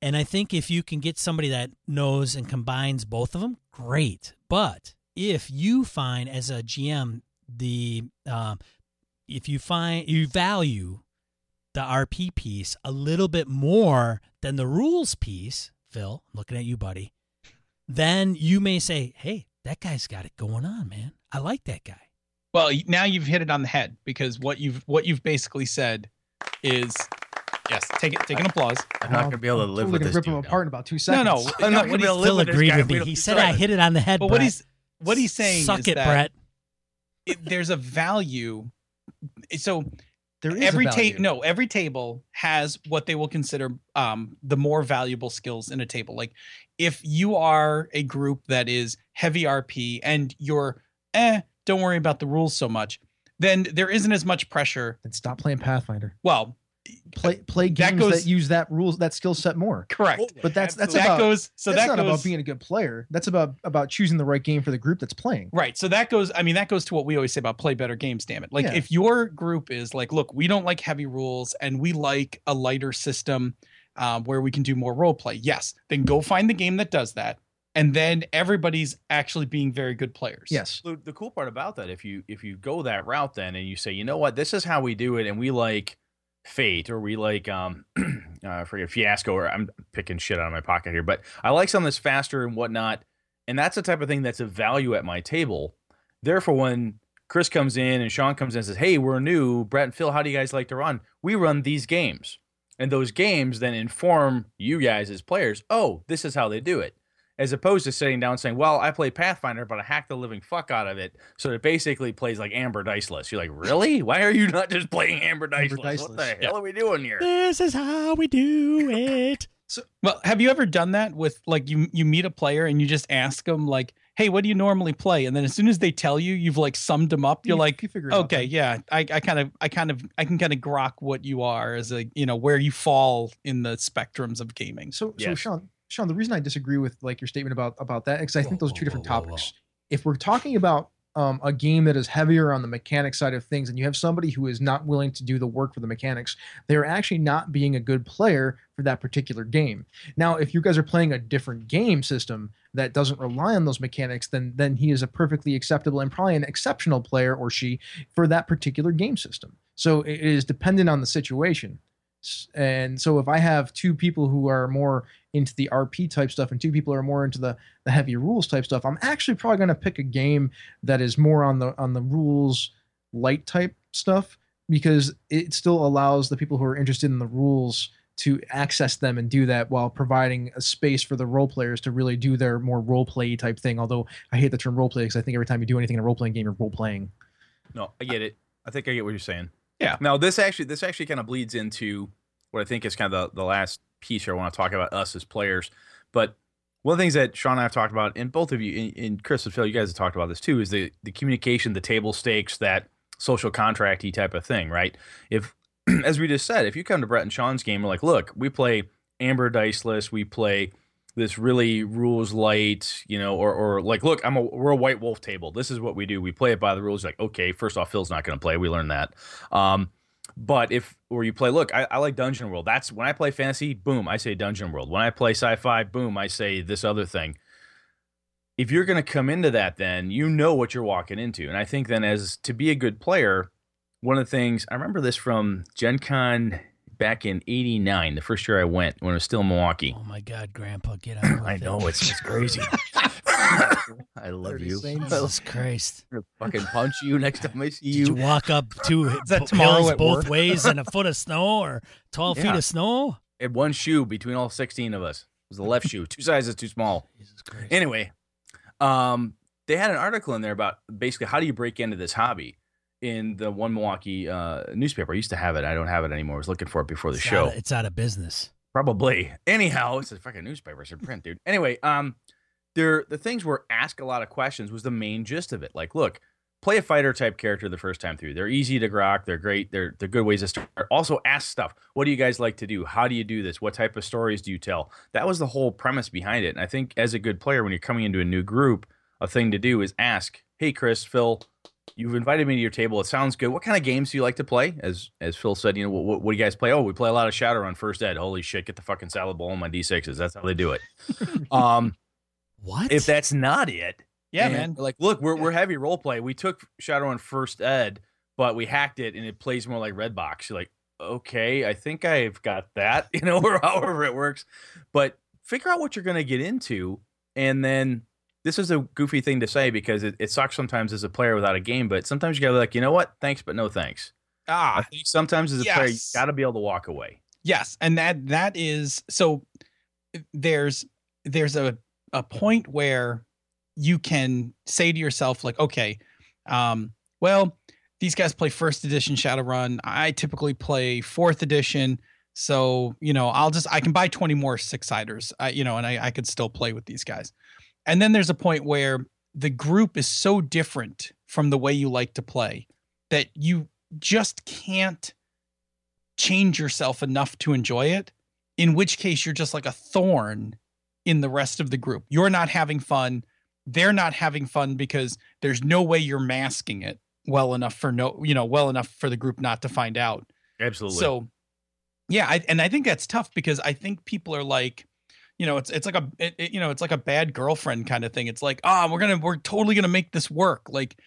And I think if you can get somebody that knows and combines both of them, great. But if you find as a GM the um, if you find you value the RP piece a little bit more than the rules piece, Phil, I'm looking at you, buddy, then you may say, hey, that guy's got it going on, man. I like that guy. Well, now you've hit it on the head because what you've what you've basically said is yes. Take it. Take an applause. I'm not gonna be able to I'm live totally with gonna this. rip him dude now. apart in about two seconds. no. no. I'm not what gonna be able to live with this guy. with me. He said I hit it on the head. But what he's what he's saying Suck is it, that Brett. it, there's a value. So There is every table no every table has what they will consider um the more valuable skills in a table like if you are a group that is heavy rp and you're eh don't worry about the rules so much then there isn't as much pressure Then stop playing Pathfinder. well Play play That games that, goes- use that rules that skill set more. correct But that's that's that about goes so that's that not goes about being a good player. That's about about choosing the right game for the group that's playing. Right. So that goes, I mean, that goes to what we always say about play better games, damn it. Like, Yeah. if your group is like, look, we don't like heavy rules and we like a lighter system um, where we can do more role play, yes, then go find the game that does that. And then everybody's actually being very good players. Yes. the, the cool part about that if you if you go that route then and you say you know what this is how we do it and we like fate or we like um uh, I forget fiasco or i'm picking shit out of my pocket here but i like something that's faster and whatnot and that's the type of thing that's of value at my table therefore when chris comes in and sean comes in and says hey we're new brett and phil how do you guys like to run we run these games and those games then inform you guys as players oh this is how they do it as opposed to sitting down and saying, "Well, I play Pathfinder, but I hacked the living fuck out of it, so it basically plays like Amber Diceless." You're like, "Really? Why are you not just playing Amber Diceless? Amber What the Diceless. hell are we doing here?" This is how we do it. so, Well, have you ever done that with like you you meet a player and you just ask them like, "Hey, what do you normally play?" And then as soon as they tell you, you've like summed them up. You're You- like, you figure it out "Okay, yeah, I, I kind of, I kind of, I can kind of grok what you are as a, you know, where you fall in the spectrums of gaming." So so Sean Sean, the reason I disagree with like your statement about about that because I Whoa, think those are two different whoa, whoa, whoa. topics. If we're talking about um, a game that is heavier on the mechanic side of things, and you have somebody who is not willing to do the work for the mechanics, they're actually not being a good player for that particular game. Now, if you guys are playing a different game system that doesn't rely on those mechanics, then then he is a perfectly acceptable and probably an exceptional player or she for that particular game system. So it is dependent on the situation. And so if I have two people who are more into the RP type stuff and two people are more into the the heavy rules type stuff, I'm actually probably going to pick a game that is more on the on the rules light type stuff because it still allows the people who are interested in the rules to access them and do that while providing a space for the role players to really do their more role play type thing. Although I hate the term role play because I think every time you do anything in a role playing game, you're role playing. No, I get it. I think I get what you're saying. Yeah. Now this actually this actually kind of bleeds into what I think is kind of the, the last piece here I want to talk about us as players. But one of the things that Sean and I have talked about, and both of you, and, Chris and Phil, you guys have talked about this too, is the the communication, the table stakes, that social contracty type of thing, right? If as we just said, if you come to Brett and Sean's game, we're like, look, we play Amber Diceless, we play this really rules light, you know, or or like, look, I'm a we're a White Wolf table. This is what we do. We play it by the rules. Like, okay, first off, Phil's not going to play. We learned that. Um, but if or you play, look, I, I like Dungeon World. That's when I play fantasy. Boom, I say Dungeon World. When I play sci-fi, boom, I say this other thing. If you're going to come into that, then you know what you're walking into. And I think then, as to be a good player, one of the things I remember this from Gen Con back in '89, the first year I went when it was still in Milwaukee. Oh my God, Grandpa, get on with I know it's, it's crazy. I love Dirty you. Saints. I'll Jesus Christ. fucking punch you next time I see Did you you. walk up two that b- hills both work? ways in a foot of snow or 12 feet of snow? Had one shoe between all 16 of us. It was the left shoe, two sizes too small. Jesus Christ. Anyway, um, they had an article in there about basically how do you break into this hobby in the one Milwaukee uh, newspaper. I used to have it. I don't have it anymore. I was looking for it before the it's show. Out of, it's out of business. Probably. Anyhow, it's a fucking newspaper. It's in print, dude. Anyway, um, there the things were ask a lot of questions was the main gist of it. Like, look, play a fighter type character the first time through. They're easy to grok. They're great. They're they're good ways to start. Also, ask stuff. What do you guys like to do? How do you do this? What type of stories do you tell? That was the whole premise behind it. And I think as a good player, when you're coming into a new group, a thing to do is ask. Hey, Chris, Phil, you've invited me to your table. It sounds good. What kind of games do you like to play? As as Phil said, you know, what, what, do you guys play? Oh, we play a lot of Shadowrun First Ed. Holy shit, get the fucking salad bowl on my d6s. That's how they do it. um, What? if that's not it, Yeah, and, man. Like, look, we're we're heavy role play. We took Shadowrun First Ed, but we hacked it, and it plays more like Redbox. You're like, okay, I think I've got that, you know, or however it works. But figure out what you're going to get into. And then this is a goofy thing to say because it, it sucks sometimes as a player without a game, but sometimes you got to be like, you know what? Thanks, but no thanks. I Ah, think sometimes as a player, you got to be able to walk away. yes, and that that is so. There's there's a a point where you can say to yourself like, okay, um, well, these guys play first edition Shadowrun. I typically play fourth edition. So, you know, I'll just I can buy 20 more six siders, I, you know, and I, I could still play with these guys. And then there's a point where the group is so different from the way you like to play that you just can't change yourself enough to enjoy it. In which case you're just like a thorn in the rest of the group. You're not having fun. They're not having fun because there's no way you're masking it well enough for no, you know, well enough for the group not to find out. Absolutely. So, yeah, I, and I think that's tough because I think people are like, you know, it's it's like a it, it- you know, it's like a bad girlfriend kind of thing. It's like, ah, we're gonna we're totally gonna make this work. Like,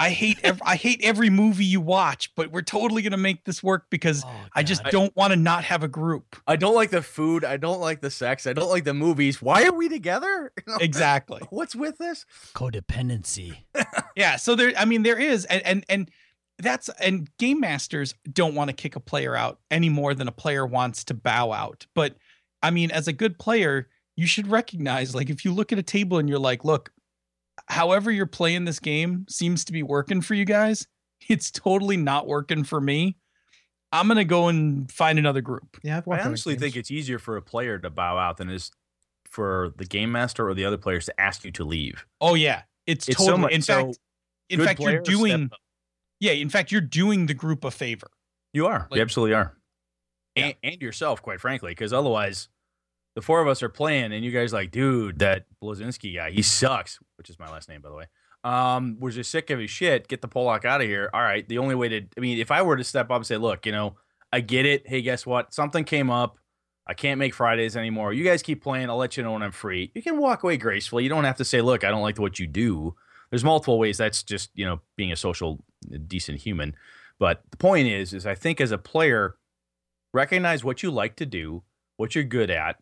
I hate ev- I hate every movie you watch, but we're totally gonna make this work because Oh, I just don't want to not have a group. I don't like the food. I don't like the sex. I don't like the movies. Why are we together? You know, Exactly. What's with this? codependency. Yeah. So there, I mean, there is, and and and that's and game masters don't want to kick a player out any more than a player wants to bow out. But I mean, as a good player, you should recognize, like, if you look at a table and you're like, look, however you're playing this game seems to be working for you guys. It's totally not working for me. I'm gonna go and find another group. Yeah, I've I walked out of honestly think it's easier for a player to bow out than it is for the game master or the other players to ask you to leave. Oh yeah, it's, It's so totally. much- in so fact, in fact, you're doing. Yeah, in fact, you're doing the group a favor. You are. Like- you absolutely are. Yeah. And, and yourself, quite frankly, because otherwise, the four of us are playing, and you guys like, dude, that Blazinski guy, he sucks. Which is my last name, by the way. Um, was just sick of his shit. Get the Pollock out of here. All right. The only way to, I mean, if I were to step up and say, look, you know, I get it. Hey, guess what? Something came up. I can't make Fridays anymore. You guys keep playing. I'll let you know when I'm free. You can walk away gracefully. You don't have to say, look, I don't like what you do. There's multiple ways. That's just, you know, being a social, decent human. But the point is, is I think as a player, recognize what you like to do, what you're good at.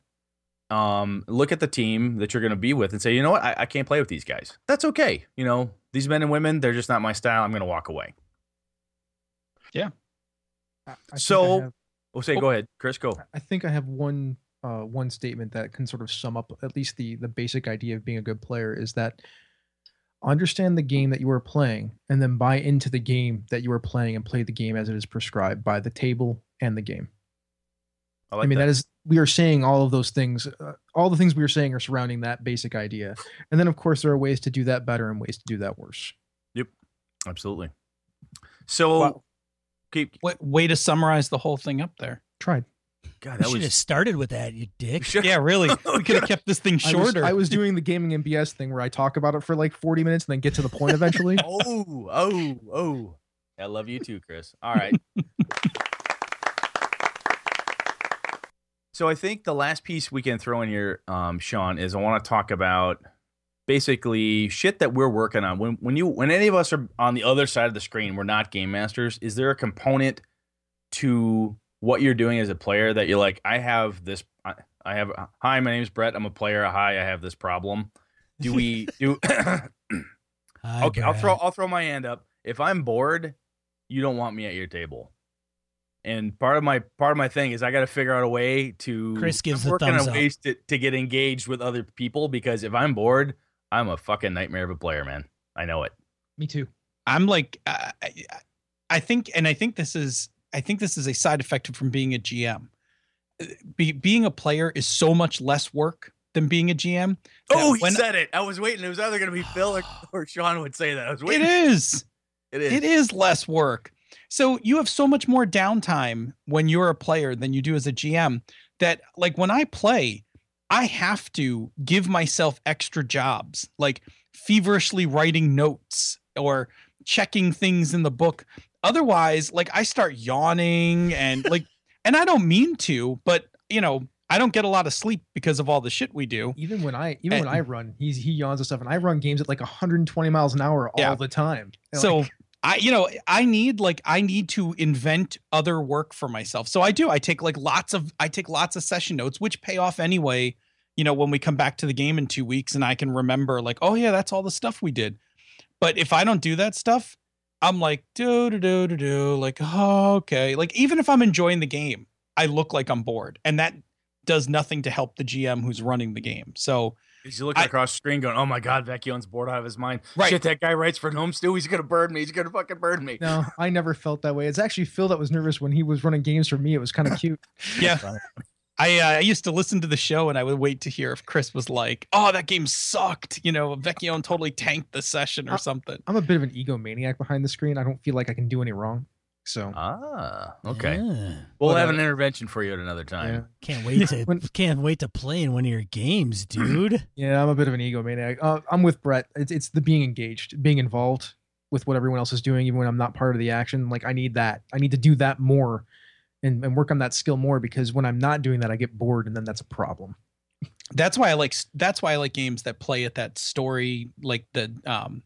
Um, look at the team that you're going to be with and say, you know what, I, I can't play with these guys. That's okay. You know, these men and women, they're just not my style. I'm going to walk away. Yeah. I I So- have- We'll say, go ahead, Chris, go. I think I have one uh, one statement that can sort of sum up at least the the basic idea of being a good player is that understand the game that you are playing and then buy into the game that you are playing and play the game as it is prescribed by the table and the game. I like I mean that. that is we are saying all of those things. Uh, all the things we are saying are surrounding that basic idea, and then of course there are ways to do that better and ways to do that worse. Yep absolutely. So, Wow. keep, Way, way to summarize the whole thing up there. Tried. God, You that should have was. started with that, you dick. Yeah, really. We could have kept this thing I was, shorter. I was doing the gaming and BS thing where I talk about it for like forty minutes and then get to the point eventually. oh, oh, oh. I love you too, Chris. All right. So I think the last piece we can throw in here, um, Sean, is I want to talk about basically shit that we're working on. When when you when any of us are on the other side of the screen, we're not game masters. Is there a component to what you're doing as a player that you're like, I have this I, I have hi, my name is Brett. I'm a player. Hi, I have this problem. Do we do Hi, okay, I'll throw I'll throw my hand up. If I'm bored, you don't want me at your table. And part of my part of my thing is I got to figure out a way to Chris gives I'm the working thumbs on up. ways to, to get engaged with other people because if I'm bored, I'm a fucking nightmare of a player, man. I know it. Me too. I'm like, uh, I, I think, and I think this is, I think this is a side effect of from being a GM. Be, being a player is so much less work than being a GM. Oh, he when- said it. I was waiting. It was either going to be Phil or, or Sean would say that. I was It waiting. is. It is. It is less work. So you have so much more downtime when you're a player than you do as a GM that like when I play, I have to give myself extra jobs, like feverishly writing notes or checking things in the book. Otherwise, like I start yawning and like and I don't mean to, but you know, I don't get a lot of sleep because of all the shit we do. Even when I even when I run, he's he yawns and stuff, and I run games at like 120 miles an hour all Yeah. the time. And, So like, I you know I need like I need to invent other work for myself. So I do. I take like lots of I take lots of session notes, which pay off anyway. You know when we come back to the game in two weeks, and I can remember like, oh yeah, that's all the stuff we did. But if I don't do that stuff, I'm like do do do do do like oh, okay. Like even if I'm enjoying the game, I look like I'm bored, and that does nothing to help the GM who's running the game. So He's looking I- across the screen, going, "Oh my god, Vecchione's bored out of his mind. Right. Shit, that guy writes for Gnome Stew. He's gonna burn me. He's gonna fucking burn me." No, I never felt that way. It's actually Phil that was nervous when he was running games for me. It was kind of cute. yeah. I, uh, I used to listen to the show and I would wait to hear if Chris was like, "Oh, that game sucked," you know, Vecchione totally tanked the session or Uh, something. I'm a bit of an egomaniac behind the screen. I don't feel like I can do any wrong. So Ah, okay. Yeah. We'll But, have uh, an intervention for you at another yeah. time. Can't wait to When- can't wait to play in one of your games, dude. yeah, I'm a bit of an egomaniac. Uh, I'm with Brett. It's it's the being engaged, being involved with what everyone else is doing, even when I'm not part of the action. Like I need that. I need to do that more, and and work on that skill more because when I'm not doing that, I get bored, and then that's a problem. That's why I like that's why I like games that play at that story like the um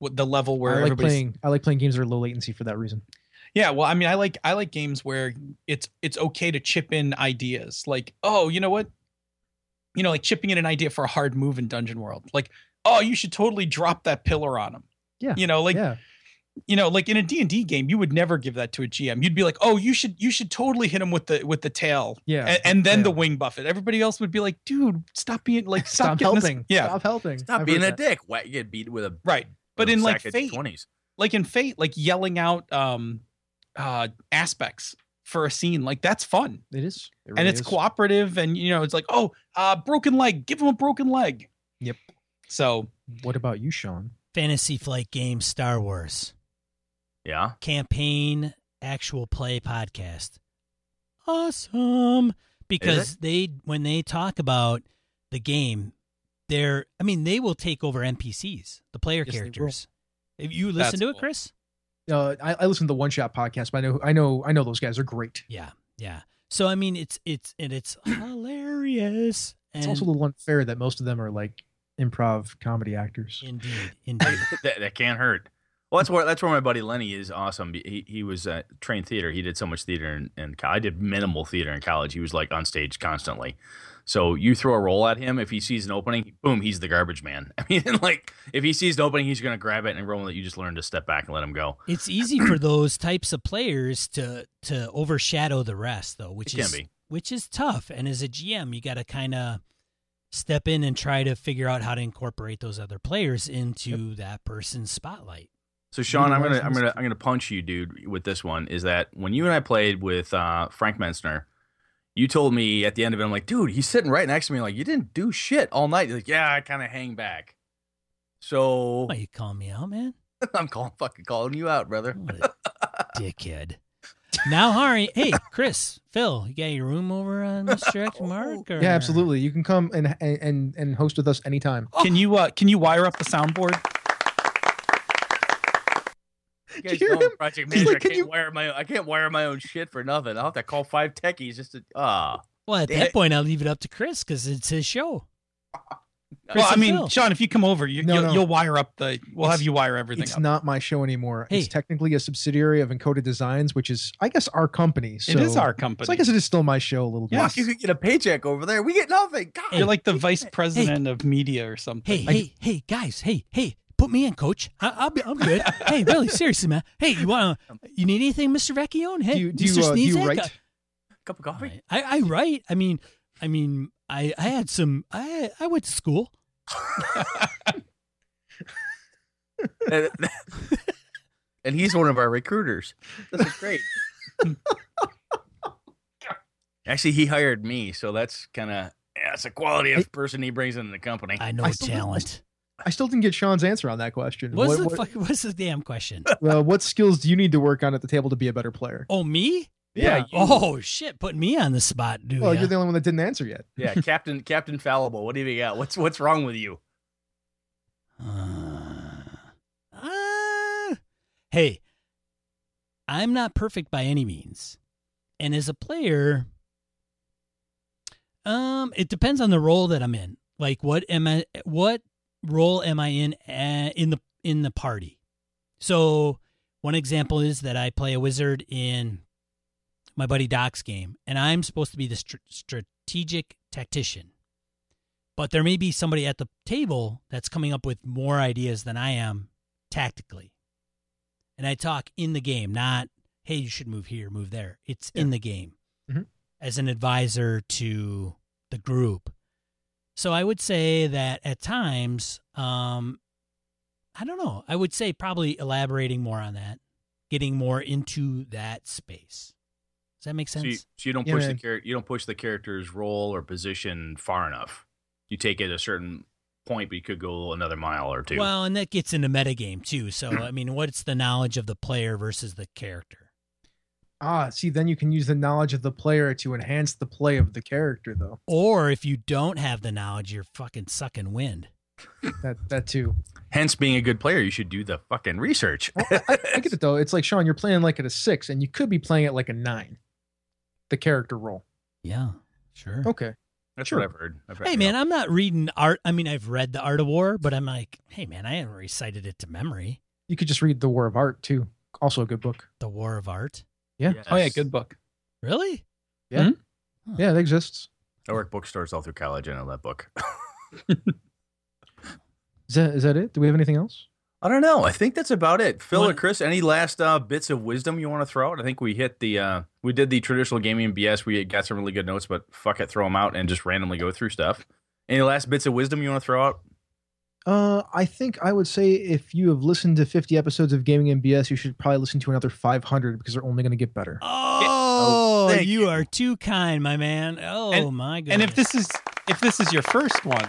the level where I like everybody's playing. I like playing games that are low latency for that reason. Yeah, well, I mean, I like I like games where it's it's okay to chip in ideas. Like, oh, you know what? You know, like chipping in an idea for a hard move in Dungeon World. Like, oh, you should totally drop that pillar on him. Yeah, You know, like yeah, you know, like in a D&D game, you would never give that to a GM. You'd be like, "Oh, you should you should totally hit him with the with the tail." yeah. And, and then the wing buffet. Everybody else would be like, "Dude, stop being like stop, stop getting us-" helping. Yeah, stop helping. Stop I've being a that. dick. Why you get beat with a right. But in like sack Fate, 20s. like in Fate, like yelling out um uh aspects for a scene, like that's fun. It is, It and it's is. cooperative and you know it's like oh uh broken leg give him a broken leg Yep. so What about you, Sean? Fantasy Flight game Star Wars Yeah. campaign actual play podcast. Awesome. Because they when they talk about the game, they're I mean, they will take over NPCs, the player Yes, characters. If you listen That's to it, cool. Chris? Uh, I, I listen to the One Shot podcast, but I know, I know, I know those guys are great. Yeah. Yeah. So I mean it's it's and it's hilarious. It's also a little unfair that most of them are like improv comedy actors. indeed, indeed. that, that can't hurt. Well, that's where that's where my buddy Lenny is awesome. He he was uh, trained theater. He did so much theater, and in, I did minimal theater in college. He was like on stage constantly. So you throw a role at him, if he sees an opening, boom, he's the garbage man. I mean, like if he sees an opening, he's gonna grab it and roll it. You just learn to step back and let him go. it's easy for those types of players to to overshadow the rest though, which It is which is tough. And as a GM, you got to kind of step in and try to figure out how to incorporate those other players into that person's spotlight. So Sean, I'm gonna I'm gonna I'm gonna punch you, dude, with this one. Is that when you and I played with uh, Frank Mensner, you told me at the end of it, I'm like, dude, he's sitting right next to me, like you didn't do shit all night. You're like, yeah, I kind of hang back. So Why you calling me out, man? I'm calling fucking calling you out, brother. What a dickhead. Now, Harry, hey, Chris, Phil, you got your room over on Mr. X Mark? Or? Yeah, absolutely. You can come and and and host with us anytime. can you uh can you wire up the soundboard You guys you know I'm? Project Manager. like, I "Can can't you-" wire my own, I can't wire my own shit for nothing. I'll have to call five techies just to ah. Well, at that it. point, I'll leave it up to Chris because it's his show. Chris well i mean Phil. sean if you come over you, No, you'll, no. you'll wire up the we'll have you wire everything It's up not my show anymore. Hey. It's technically a subsidiary of Encoded Designs, which is, I guess, our company. So it is our company So I guess it is still my show a little bit. Fuck, you could get a paycheck over there. We get nothing. God. Hey. you're like the vice president of media or something Hey, hey, hey, guys, hey, hey, put me in, coach. I, I'll be, I'm good. hey, really, seriously, man. Hey, you want, you need anything, Mister Vecchione? Hey, Do you do Mr. you, uh, do you Sneezak? write? cup of coffee. I, I write. I mean, I mean, I, I had some. I, I went to school. and, and he's one of our recruiters. This is great. Actually, he hired me, so that's kind of yeah, it's a quality of person he brings into the company. I know I still- talent. I still didn't get Sean's answer on that question. What's What- the what, fuck, What's the damn question? uh, what skills do you need to work on at the table to be a better player? Oh, me? yeah, you- Oh shit! Put me on the spot, dude. Well, you're the only one that didn't answer yet. yeah, Captain Captain Fallible. What do you got? What's what's wrong with you? Uh, uh, hey, I'm not perfect by any means, and as a player, um, it depends on the role that I'm in. Like, what am I? What role am I in? Uh, in the in the party. So One example is that I play a wizard in my buddy Doc's game, and I'm supposed to be the str- strategic tactician. But there may be somebody at the table that's coming up with more ideas than I am tactically. And I talk in the game, not, hey, you should move here, move there. It's in the game Mhm. as an advisor to the group. So I would say that at times, um, I don't know. I would say probably elaborating more on that, getting more into that space. Does that make So sense? you, so you don't Yeah, push the character. You don't push the character's role or position far enough. You take it a certain point, but you could go another mile or two. Well, and that gets into metagame too. So, I mean, what's the knowledge of the player versus the character? Ah, see, then you can use the knowledge of the player to enhance the play of the character, though. Or if you don't have the knowledge, you're fucking sucking wind. That that too. Hence, being a good player, you should do the fucking research. I get it though. It's like Sean, you're playing like at a six, and you could be playing at like a nine. The character role. Yeah, sure. Okay. That's Sure. what I've heard. I've heard Hey, man, I'm not reading art. I mean, I've read The Art of War, but I'm like, hey, man, I haven't recited it to memory. You could just read The War of Art too. Also a good book. The War of Art. Yeah. Yes. Oh yeah, good book. Really? Yeah, Yeah, it exists. I work bookstores all through college. And I know that book. Is that is that it? Do we have anything else? I don't know. I think that's about it. Phil or Chris, any last uh, bits of wisdom you want to throw out? I think we hit the uh, we did the traditional gaming BS. We got some really good notes, but fuck it, throw them out and just randomly go through stuff. Any last bits of wisdom you want to throw out? Uh, I think I would say if you have listened to 50 episodes of Gaming and BS, you should probably listen to another 500 because they're only going to get better. Oh, thank you you. are too kind, my man. Oh And- my god. And if this is if this is your first one,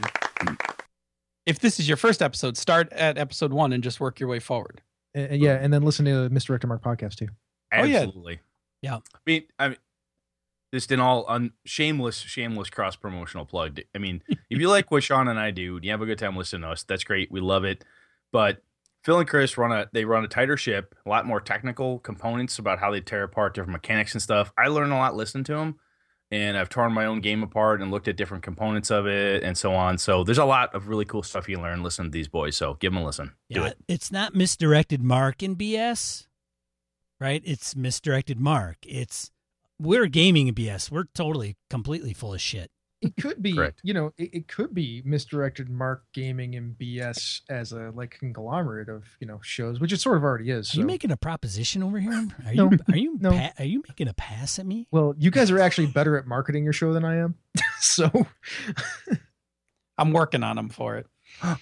if this is your first episode, start at episode one and just work your way forward. And, and yeah, and then listen to Mr. Misdirected Mark podcast too. Oh, yeah. Absolutely. Yeah. I mean, I mean, just in all un- shameless, shameless cross promotional plug. I mean, if you like what Sean and I do, and you have a good time listening to us, that's great. We love it. But Phil and Chris run a they run a tighter ship, a lot more technical components about how they tear apart different mechanics and stuff. I learn a lot listening to them, and I've torn my own game apart and looked at different components of it and so on. So there's a lot of really cool stuff you learn listening to these boys. So give them a listen. Do yeah, it. it's not misdirected Mark in BS, right? It's misdirected Mark. It's we're gaming BS. We're totally, completely full of shit. It could be, Correct. you know, it, it could be Misdirected Mark Gaming and BS as a like conglomerate of you know shows, which it sort of already is. Are you so- making a proposition over here? Are No. you are you No. pa- are you making a pass at me? well, you guys are actually better at marketing your show than I am. so I'm working on them for it.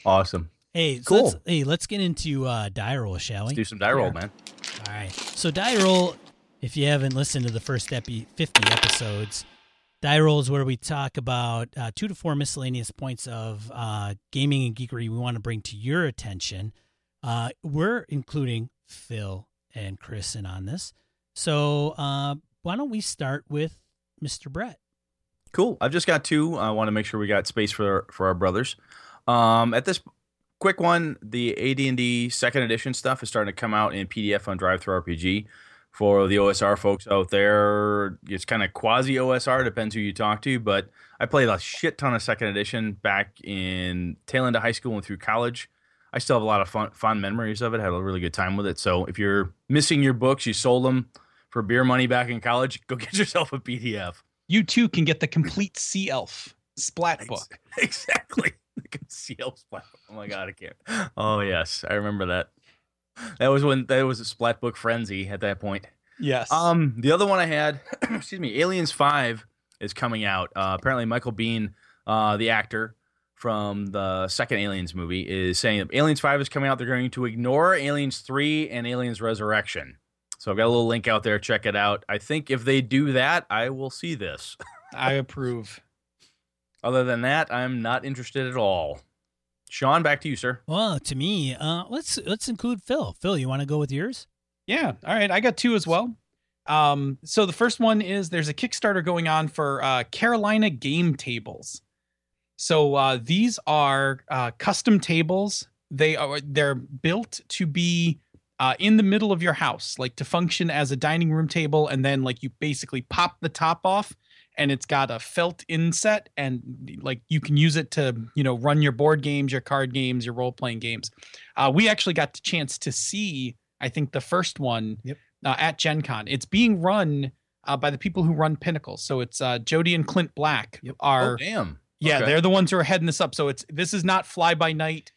Awesome. Hey, so Cool. let's, hey, let's get into uh, die roll, shall we? Let's do some die roll, Yeah. man. All right. So die roll, if you haven't listened to the first epi- 50 episodes, die roll is where we talk about uh, two to four miscellaneous points of uh, gaming and geekery we want to bring to your attention. Uh, we're including Phil and Chris in on this. So uh, why don't we start with Mr. Brett? Cool. I've just got two. I want to make sure we got space for for our brothers. Um, at this quick one, the AD&D second edition stuff is starting to come out in PDF on DriveThruRPG. For the OSR folks out there, it's kind of quasi OSR, depends who you talk to. But I played a shit ton of second edition back in tail end of high school and through college. I still have a lot of fun, fond memories of it. Had a really good time with it. So if you're missing your books, you sold them for beer money back in college, go get yourself a PDF. You too can get the complete Sea Elf splat book. Exactly. The concealed splat. Oh my god, I can't. Oh yes, I remember that. That was when that was a splat book frenzy at that point. Yes. Um, the other one I had, excuse me, Aliens Five is coming out. Uh, apparently, Michael Biehn, uh, the actor from the second Aliens movie, is saying that Aliens Five is coming out. They're going to ignore Aliens Three and Aliens Resurrection. So I've got a little link out there. Check it out. I think if they do that, I will see this. I approve. Other than that, I'm not interested at all. Sean, back to you, sir. Well, to me, uh, let's let's include Phil. Phil, you want to go with yours? Yeah. All right. I got two as well. Um, so the first one is there's a Kickstarter going on for uh, Carolina game tables. So uh, these are uh, custom tables. They are they're built to be uh, in the middle of your house, like to function as a dining room table, and then like you basically pop the top off, and it's got a felt inset, and like you can use it to you know run your board games, your card games, your role playing games. Uh, we actually got the chance to see I think the first one Yep. uh, at Gen Con. It's being run uh, by the people who run Pinnacle. So it's uh, Jodi and Clint Black Yep. are oh damn. yeah, Okay. they're the ones who are heading this up. So it's this is not fly by night.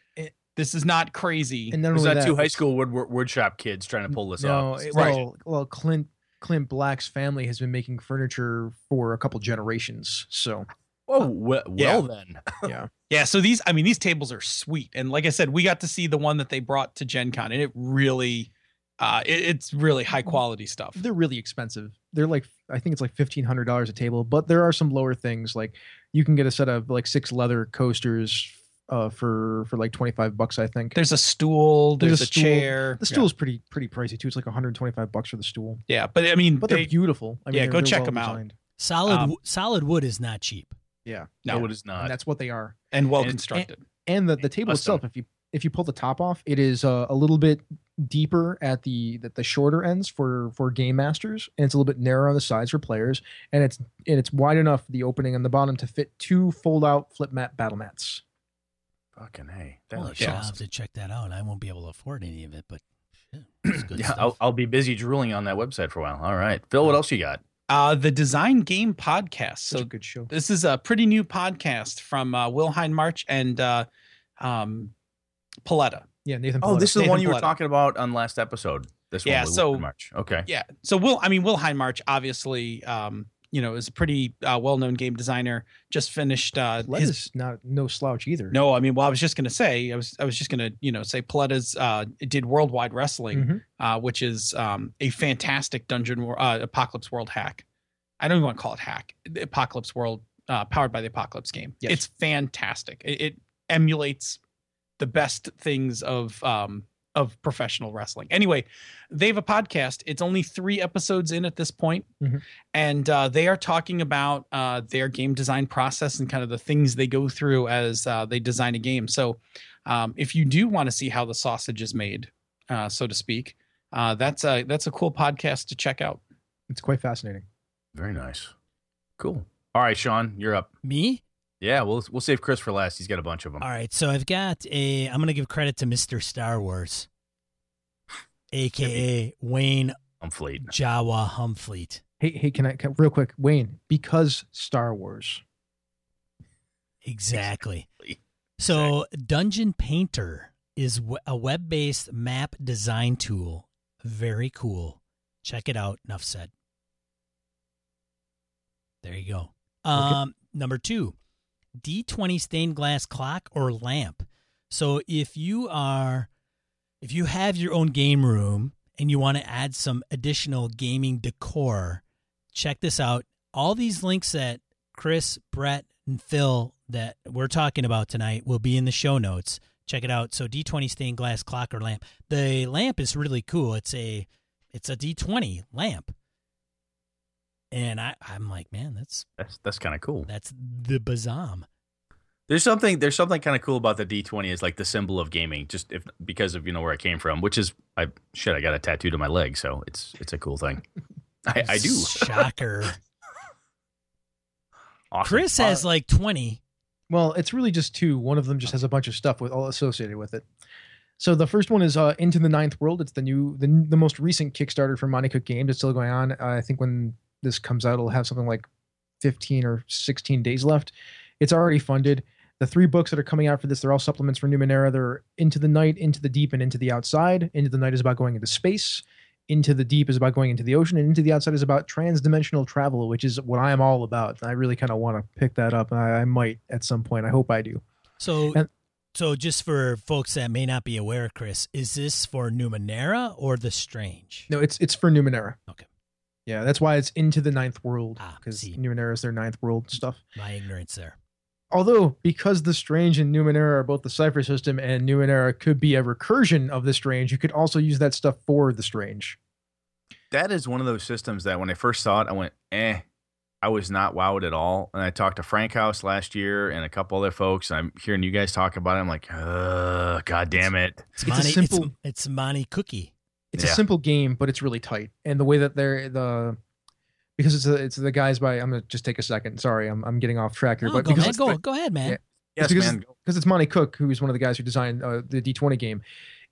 This is not crazy. And not Was that that, two high school wood, wood woodshop kids trying to pull this no, off? it- Right. well, well, Clint Clint Black's family has been making furniture for a couple generations. So Oh well, Yeah. well then. yeah, Yeah, so these I mean these tables are sweet. And like I said, we got to see the one that they brought to Gen Con and it really uh it, it's really high quality stuff. they're really expensive. They're like I think it's like fifteen hundred dollars a table, but there are some lower things like you can get a set of like six leather coasters uh, for for like twenty five bucks. I think There's a stool, there's, There's a a, stool. chair. the stool's pretty pretty pricey too. It's like one hundred twenty five bucks for the stool, Yeah, but I mean but they, they're beautiful. I mean, yeah, go they're check well 'em out. designed. Solid Um, solid wood is not cheap. Yeah, no, No, it is not. and that's what they are. and well and- constructed. and the, the table Custom. itself if you if you pull the top off it is uh, a little bit deeper at the the, the shorter ends for for game masters and it's a little bit narrower on the sides for players and it's and it's wide enough the opening on the bottom to fit two fold out flip mat battle mats Fucking hey. That Holy looks shit, I'll have to check that out. I won't be able to afford any of it, but shit, good Yeah, stuff. I'll, I'll be busy drooling on that website for a while. All right, Phil, what else you got? Uh the Design Game Podcast. such So a good show this is a pretty new podcast from uh Will Hindmarch and uh um Paoletta. yeah nathan Oh, Paoletta. this is the one you were talking about on last episode. This Yeah, one, with so- Will March. Okay. Yeah. So Will, I mean, Will Hindmarch, obviously, um, you know, is a pretty uh, well-known game designer. Just finished uh, Led his. is not no slouch either No, I mean, well, I was just gonna say, I was, I was just gonna, you know, say Paoletta's uh, did Worldwide Wrestling, Mhm. uh, which is um, a fantastic dungeon uh, apocalypse world hack. I don't even want to call it hack. The Apocalypse World, uh, powered by the Apocalypse game. Yes. It's fantastic. It, it emulates the best things of um, of professional wrestling. Anyway, they have a podcast. It's only three episodes in at this point, Mhm. and uh, they are talking about uh, their game design process and kind of the things they go through as uh, they design a game. So, um, if you do want to see how the sausage is made, uh, so to speak, uh, that's a that's a cool podcast to check out. it's quite fascinating Very nice. Cool. All right, Sean, you're up. Me? Yeah, we'll we'll save Chris for last. He's got a bunch of them. All right, so I've got a. I'm going to give credit to Mr. Star Wars, aka Wayne I'm. Jawa Humfleet. hey hey can i can, real quick wayne because star wars Exactly. So, Dungeon Painter is a web based map design tool. Very cool. Check it out. Enough said. There you go. Um, Number two, D20 stained glass clock or lamp. So, if you are, if you have your own game room and you want to add some additional gaming decor, check this out. All these links that Chris, Brett, and Phil that we're talking about tonight will be in the show notes. Check it out. So D20 stained glass clock or lamp. The lamp is really cool. It's a it's a D20 lamp. And I, I'm like, man, that's That's that's kind of cool. that's the bazam. There's something there's something kind of cool about the D20 is like the symbol of gaming, just if because of you know where I came from, which is I shit I got a tattoo to my leg, so it's it's a cool thing. I, I do. Shocker. Awesome. Chris has like 20. Well, it's really just two. One of them just has a bunch of stuff with all associated with it. So the first one is uh, Into the Ninth World. It's the new, the, the most recent Kickstarter for Monte Cook Games. It's still going on. Uh, I think when this comes out, it'll have something like 15 or 16 days left. It's already funded. The three books that are coming out for this, they're all supplements for Numenera. They're Into the Night, Into the Deep, and Into the Outside. Into the Night is about going into space. Into the Deep is about going into the ocean, and Into the Outside is about transdimensional travel, which is what I am all about. I really kind of want to pick that up, and I, I might at some point. I hope I do. So And- so just for folks that may not be aware, Chris, is this for Numenera or the Strange? No, it's it's for Numenera. Okay. Yeah, that's why it's into the ninth world Ah, because see. Numenera is their ninth world stuff. My ignorance there. Although because the Strange and Numenera are both the Cipher system, and Numenera could be a recursion of the Strange, you could also use that stuff for the Strange. that is one of those systems that when I first saw it, I went, eh. I was not wowed at all. And I talked to Frank House last year and a couple other folks. And I'm hearing you guys talk about it. I'm like, uh, god damn it. It's, It's a Monte, simple- it's, it's Monte Cookie. It's Yeah. a simple game, but it's really tight. And the way that they're the because it's a, it's the guys by I'm gonna just take a second. Sorry, I'm I'm getting off track here, Oh, but go, because man, go, the- go ahead, man. Yeah. Yes, because man. because it's Monte Cook who's one of the guys who designed uh, the D20 game.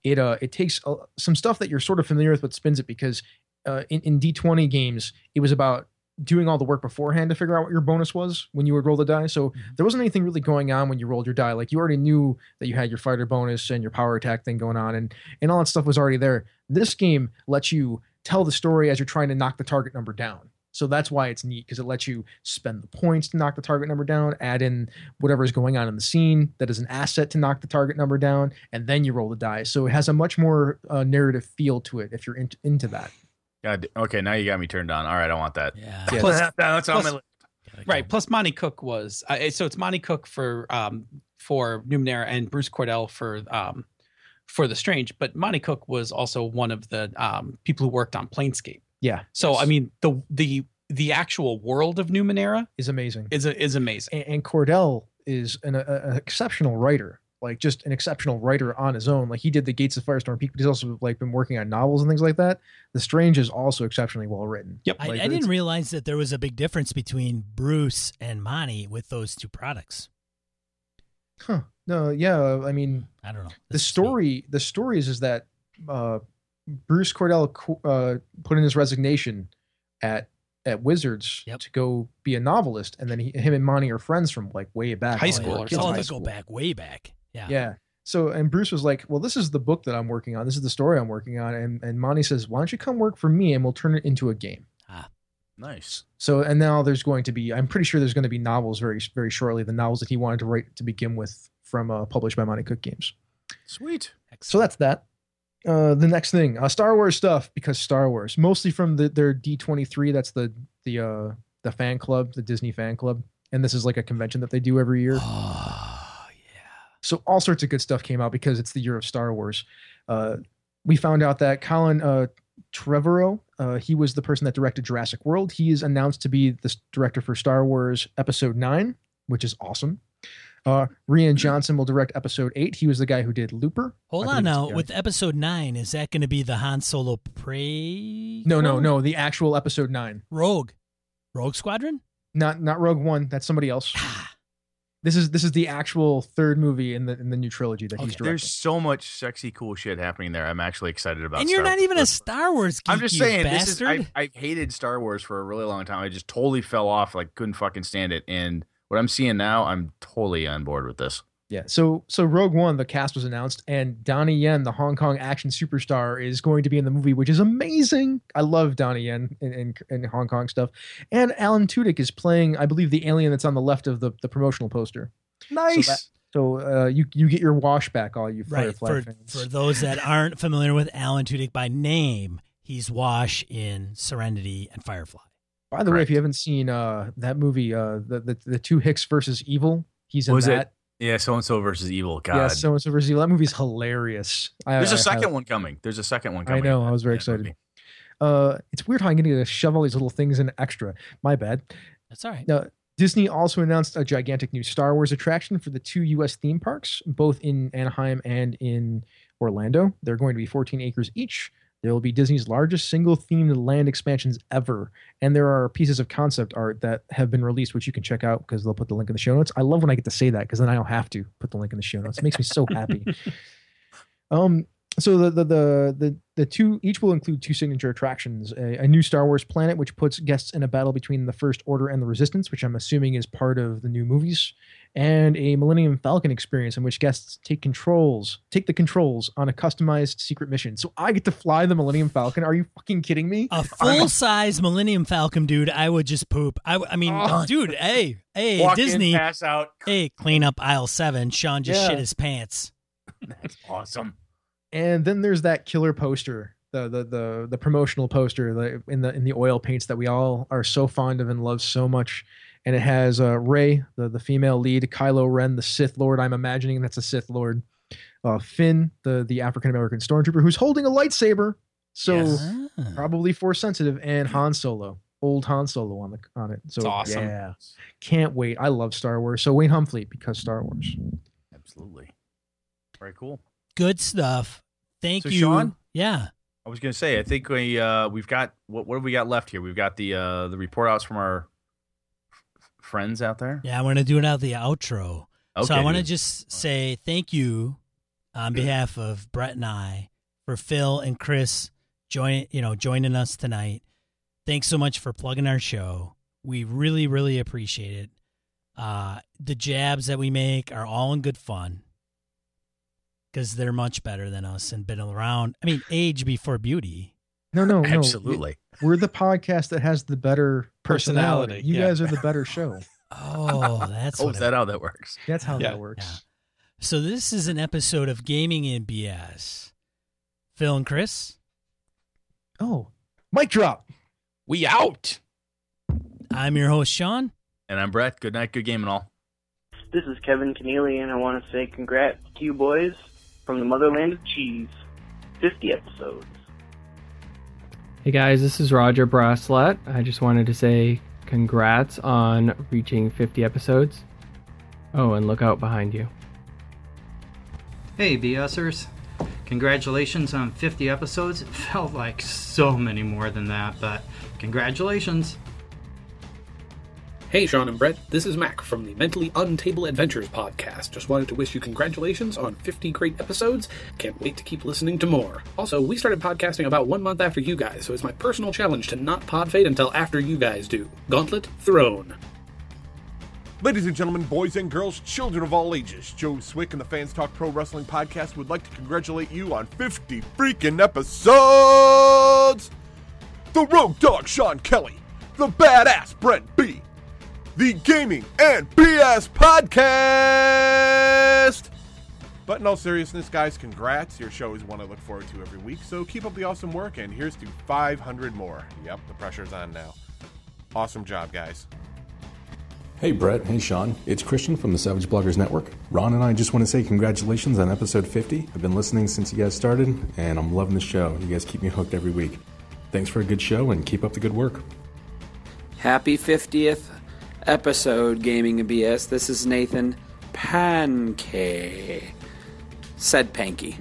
it uh it takes uh, some stuff that you're sort of familiar with but spins it because uh, in, in d20 games it was about doing all the work beforehand to figure out what your bonus was when you would roll the die. So there wasn't anything really going on when you rolled your die. Like you already knew that you had your fighter bonus and your power attack thing going on and and all that stuff was already there. This game lets you tell the story as you're trying to knock the target number down. So that's why it's neat because it lets you spend the points to knock the target number down, add in whatever is going on in the scene that is an asset to knock the target number down, and then you roll the die. So it has a much more uh, narrative feel to it if you're in, into that. God, okay, now you got me turned on. All right, I want that. Yeah. Yeah. Plus- That's on my list. Right. Plus, Monte Cook was uh, so it's Monte Cook for um for Numenera and Bruce Cordell for um for The Strange, but Monte Cook was also one of the um people who worked on Planescape. Yeah, So Yes. I mean the the the actual world of Numenera is amazing. is a, is amazing. and, and Cordell is an, a, an exceptional writer, like just an exceptional writer on his own. Like he did the Gates of Firestorm Peak, but he's also like been working on novels and things like that. The Strange is also exceptionally well written. Yep. I, Like, I it's- didn't realize that there was a big difference between Bruce and Monte with those two products. Huh? No, yeah. I mean, I don't know. the This is me. story the story is, is that uh, Bruce Cordell co- uh, put in his resignation at at Wizards Yep. to go be a novelist, and then he, him and Monte are friends from like way back. High when they school were or kids in Oh, something. high they school. go back way back. Yeah. Yeah. So and Bruce was like, "Well, this is the book that I'm working on. This is the story I'm working on." And and Monte says, "Why don't you come work for me and we'll turn it into a game." Ah. Nice. So and now there's going to be I'm pretty sure there's going to be novels very very shortly. The novels that he wanted to write to begin with from uh, published by Monte Cook Games. Sweet. So that's that. Uh, the next thing, uh, Star Wars stuff because Star Wars, mostly from the, their D23. That's the the uh, the fan club, the Disney fan club, and this is like a convention that they do every year. So all sorts of good stuff came out because it's the year of Star Wars. Uh, we found out that Colin uh, Trevorrow, uh, he was the person that directed Jurassic World. He is announced to be the director for Star Wars Episode Nine, which is awesome. Uh, Rian Johnson will direct Episode Eight. He was the guy who did Looper. Hold on now. With episode nine, is that going to be the Han Solo prey? no, no, no, the actual Episode Nine, Rogue. Rogue Squadron? not not Rogue One. That's somebody else. This is this is the actual third movie in the in the new trilogy that he's Okay. directing. There's so much sexy, cool shit happening there. I'm actually excited about. and you're Star not even a Star Wars geek, I'm just saying, this is. I, I hated Star Wars for a really long time. I just totally fell off. Like couldn't fucking stand it. And what I'm seeing now, I'm totally on board with this. Yeah. So so Rogue One, the cast was announced, and Donnie Yen, the Hong Kong action superstar, is going to be in the movie, which is amazing. I love Donnie Yen in, in, in Hong Kong stuff. And Alan Tudyk is playing, I believe, the alien that's on the left of the, the promotional poster. Nice. that- So uh, you you get your wash back, all you right. Firefly For, fans. for those that aren't familiar with Alan Tudyk by name, he's Wash in Serenity and Firefly. By the way, if you haven't seen uh, that movie, uh, the, the the two Hicks versus Evil, he's in Was it that. Yeah, so and so versus evil. God. Yeah, so and so versus Evil. That movie's hilarious. There's I- a second I- one coming. There's a second one coming. I know, I was very Yeah, excited. movie. Uh, it's weird how I'm getting to shove all these little things in extra. My bad. That's all right. Now, Disney also announced a gigantic new Star Wars attraction for the two U.S. theme parks, both in Anaheim and in Orlando. They're going to be 14 acres each. There will be Disney's largest single themed land expansions ever. And there are pieces of concept art that have been released, which you can check out because they'll put the link in the show notes. I love when I get to say that because then I don't have to put the link in the show notes. It makes me so happy. Um, so the, the the the the two each will include two signature attractions: a, a new Star Wars planet, which puts guests in a battle between the First Order and the Resistance, which I'm assuming is part of the new movies, and a Millennium Falcon experience in which guests take controls, take the controls on a customized secret mission. So I get to fly the Millennium Falcon. Are you fucking kidding me? A full size Millennium Falcon, dude. I would just poop. I mean, Oh. dude, hey, hey, Walk Disney, in, pass out. hey, clean up aisle seven. Sean just Yeah. shit his pants. That's awesome. And then there's that killer poster, the the the the promotional poster the, in the in the oil paints that we all are so fond of and love so much. And it has uh, Rey, the the female lead, Kylo Ren, the Sith Lord. I'm imagining that's a Sith Lord. Uh, Finn, the the African American stormtrooper, who's holding a lightsaber. So Yes. Probably force sensitive, and Han Solo, old Han Solo on the on it. So It's awesome. yeah, can't wait. I love Star Wars. So Wayne Humphrey because Star Wars. Absolutely. Very cool. Good stuff. Thank So, you. Sean? Yeah. I was gonna say, I think we uh, we've got what what have we got left here? We've got the uh, the report outs from our f- friends out there. Yeah, I want to do it out the outro. Okay, so I want to just say thank you on behalf of Brett and I, for Phil and Chris join you know joining us tonight. Thanks so much for plugging our show. We really, really appreciate it. Uh, the jabs that we make are all in good fun because they're much better than us and been around. I mean, age before beauty. No, no, no. Absolutely. We're the podcast that has the better personality. Personality, You yeah. guys are the better show. Oh, that's Oh, what is that how that works? That's how Yeah. that works. Yeah. So this is an episode of Gaming in BS. Phil and Chris, Oh, mic drop. We out. I'm your host Sean. And I'm Brett. Good night, good game and all. This is Kevin Keneally, and I want to say congrats to you boys from the motherland of cheese. 50 episodes. Hey guys, this is Roger Braslett. I just wanted to say congrats on reaching 50 episodes. Oh, and look out behind you. Hey, BSers. Congratulations on 50 episodes. It felt like so many more than that, but congratulations. Hey, Sean and Brett, this is Mac from the Mentally Untable Adventures podcast. Just wanted to wish you congratulations on 50 great episodes. Can't wait to keep listening to more. Also, we started podcasting about one month after you guys, so it's my personal challenge to not pod fade until after you guys do. Gauntlet Thrown. Ladies and gentlemen, boys and girls, children of all ages, Joe Swick and the Fans Talk Pro Wrestling Podcast would like to congratulate you on 50 freaking episodes! The Rogue Dog Sean Kelly, the Badass Brent B, the Gaming and BS Podcast! But in all seriousness, guys, congrats. Your show is one I look forward to every week, so keep up the awesome work, and here's to 500 more. Yep, the pressure's on now. Awesome job, guys. Hey Brett, hey Sean. It's Christian from the Savage Bloggers Network. Ron and I just want to say congratulations on episode 50. I've been listening since you guys started, and I'm loving the show. You guys keep me hooked every week. Thanks for a good show, and keep up the good work. Happy 50th episode, Gaming and BS. This is Nathan Pankey. Said Panky.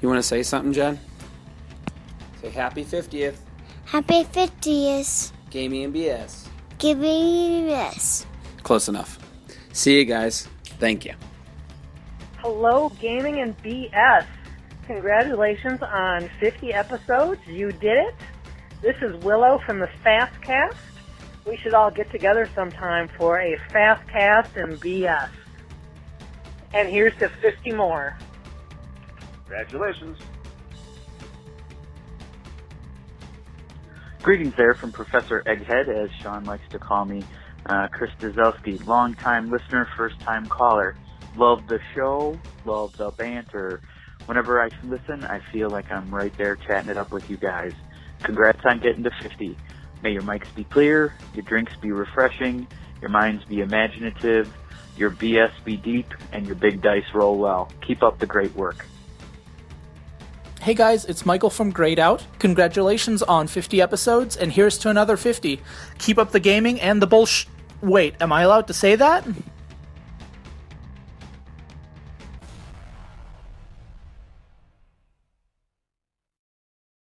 You want to say something, Jen? Say happy 50th, Happy 50th. Gaming and BS. Give me this. Close enough. See you guys. Thank you. Hello, Gaming and BS. Congratulations on 50 episodes. You did it. This is Willow from the Fastcast. We should all get together sometime for a Fastcast and BS. And here's to 50 more. Congratulations. Greetings there from Professor Egghead, as Sean likes to call me. Uh, Chris Dzelski, long-time listener, first-time caller. Love the show, love the banter. Whenever I listen, I feel like I'm right there chatting it up with you guys. Congrats on getting to 50. May your mics be clear, your drinks be refreshing, your minds be imaginative, your BS be deep, and your big dice roll well. Keep up the great work. Hey guys, it's Michael from Grayed Out. Congratulations on 50 episodes, and here's to another 50. Keep up the gaming and the bullsh. Wait, am I allowed to say that?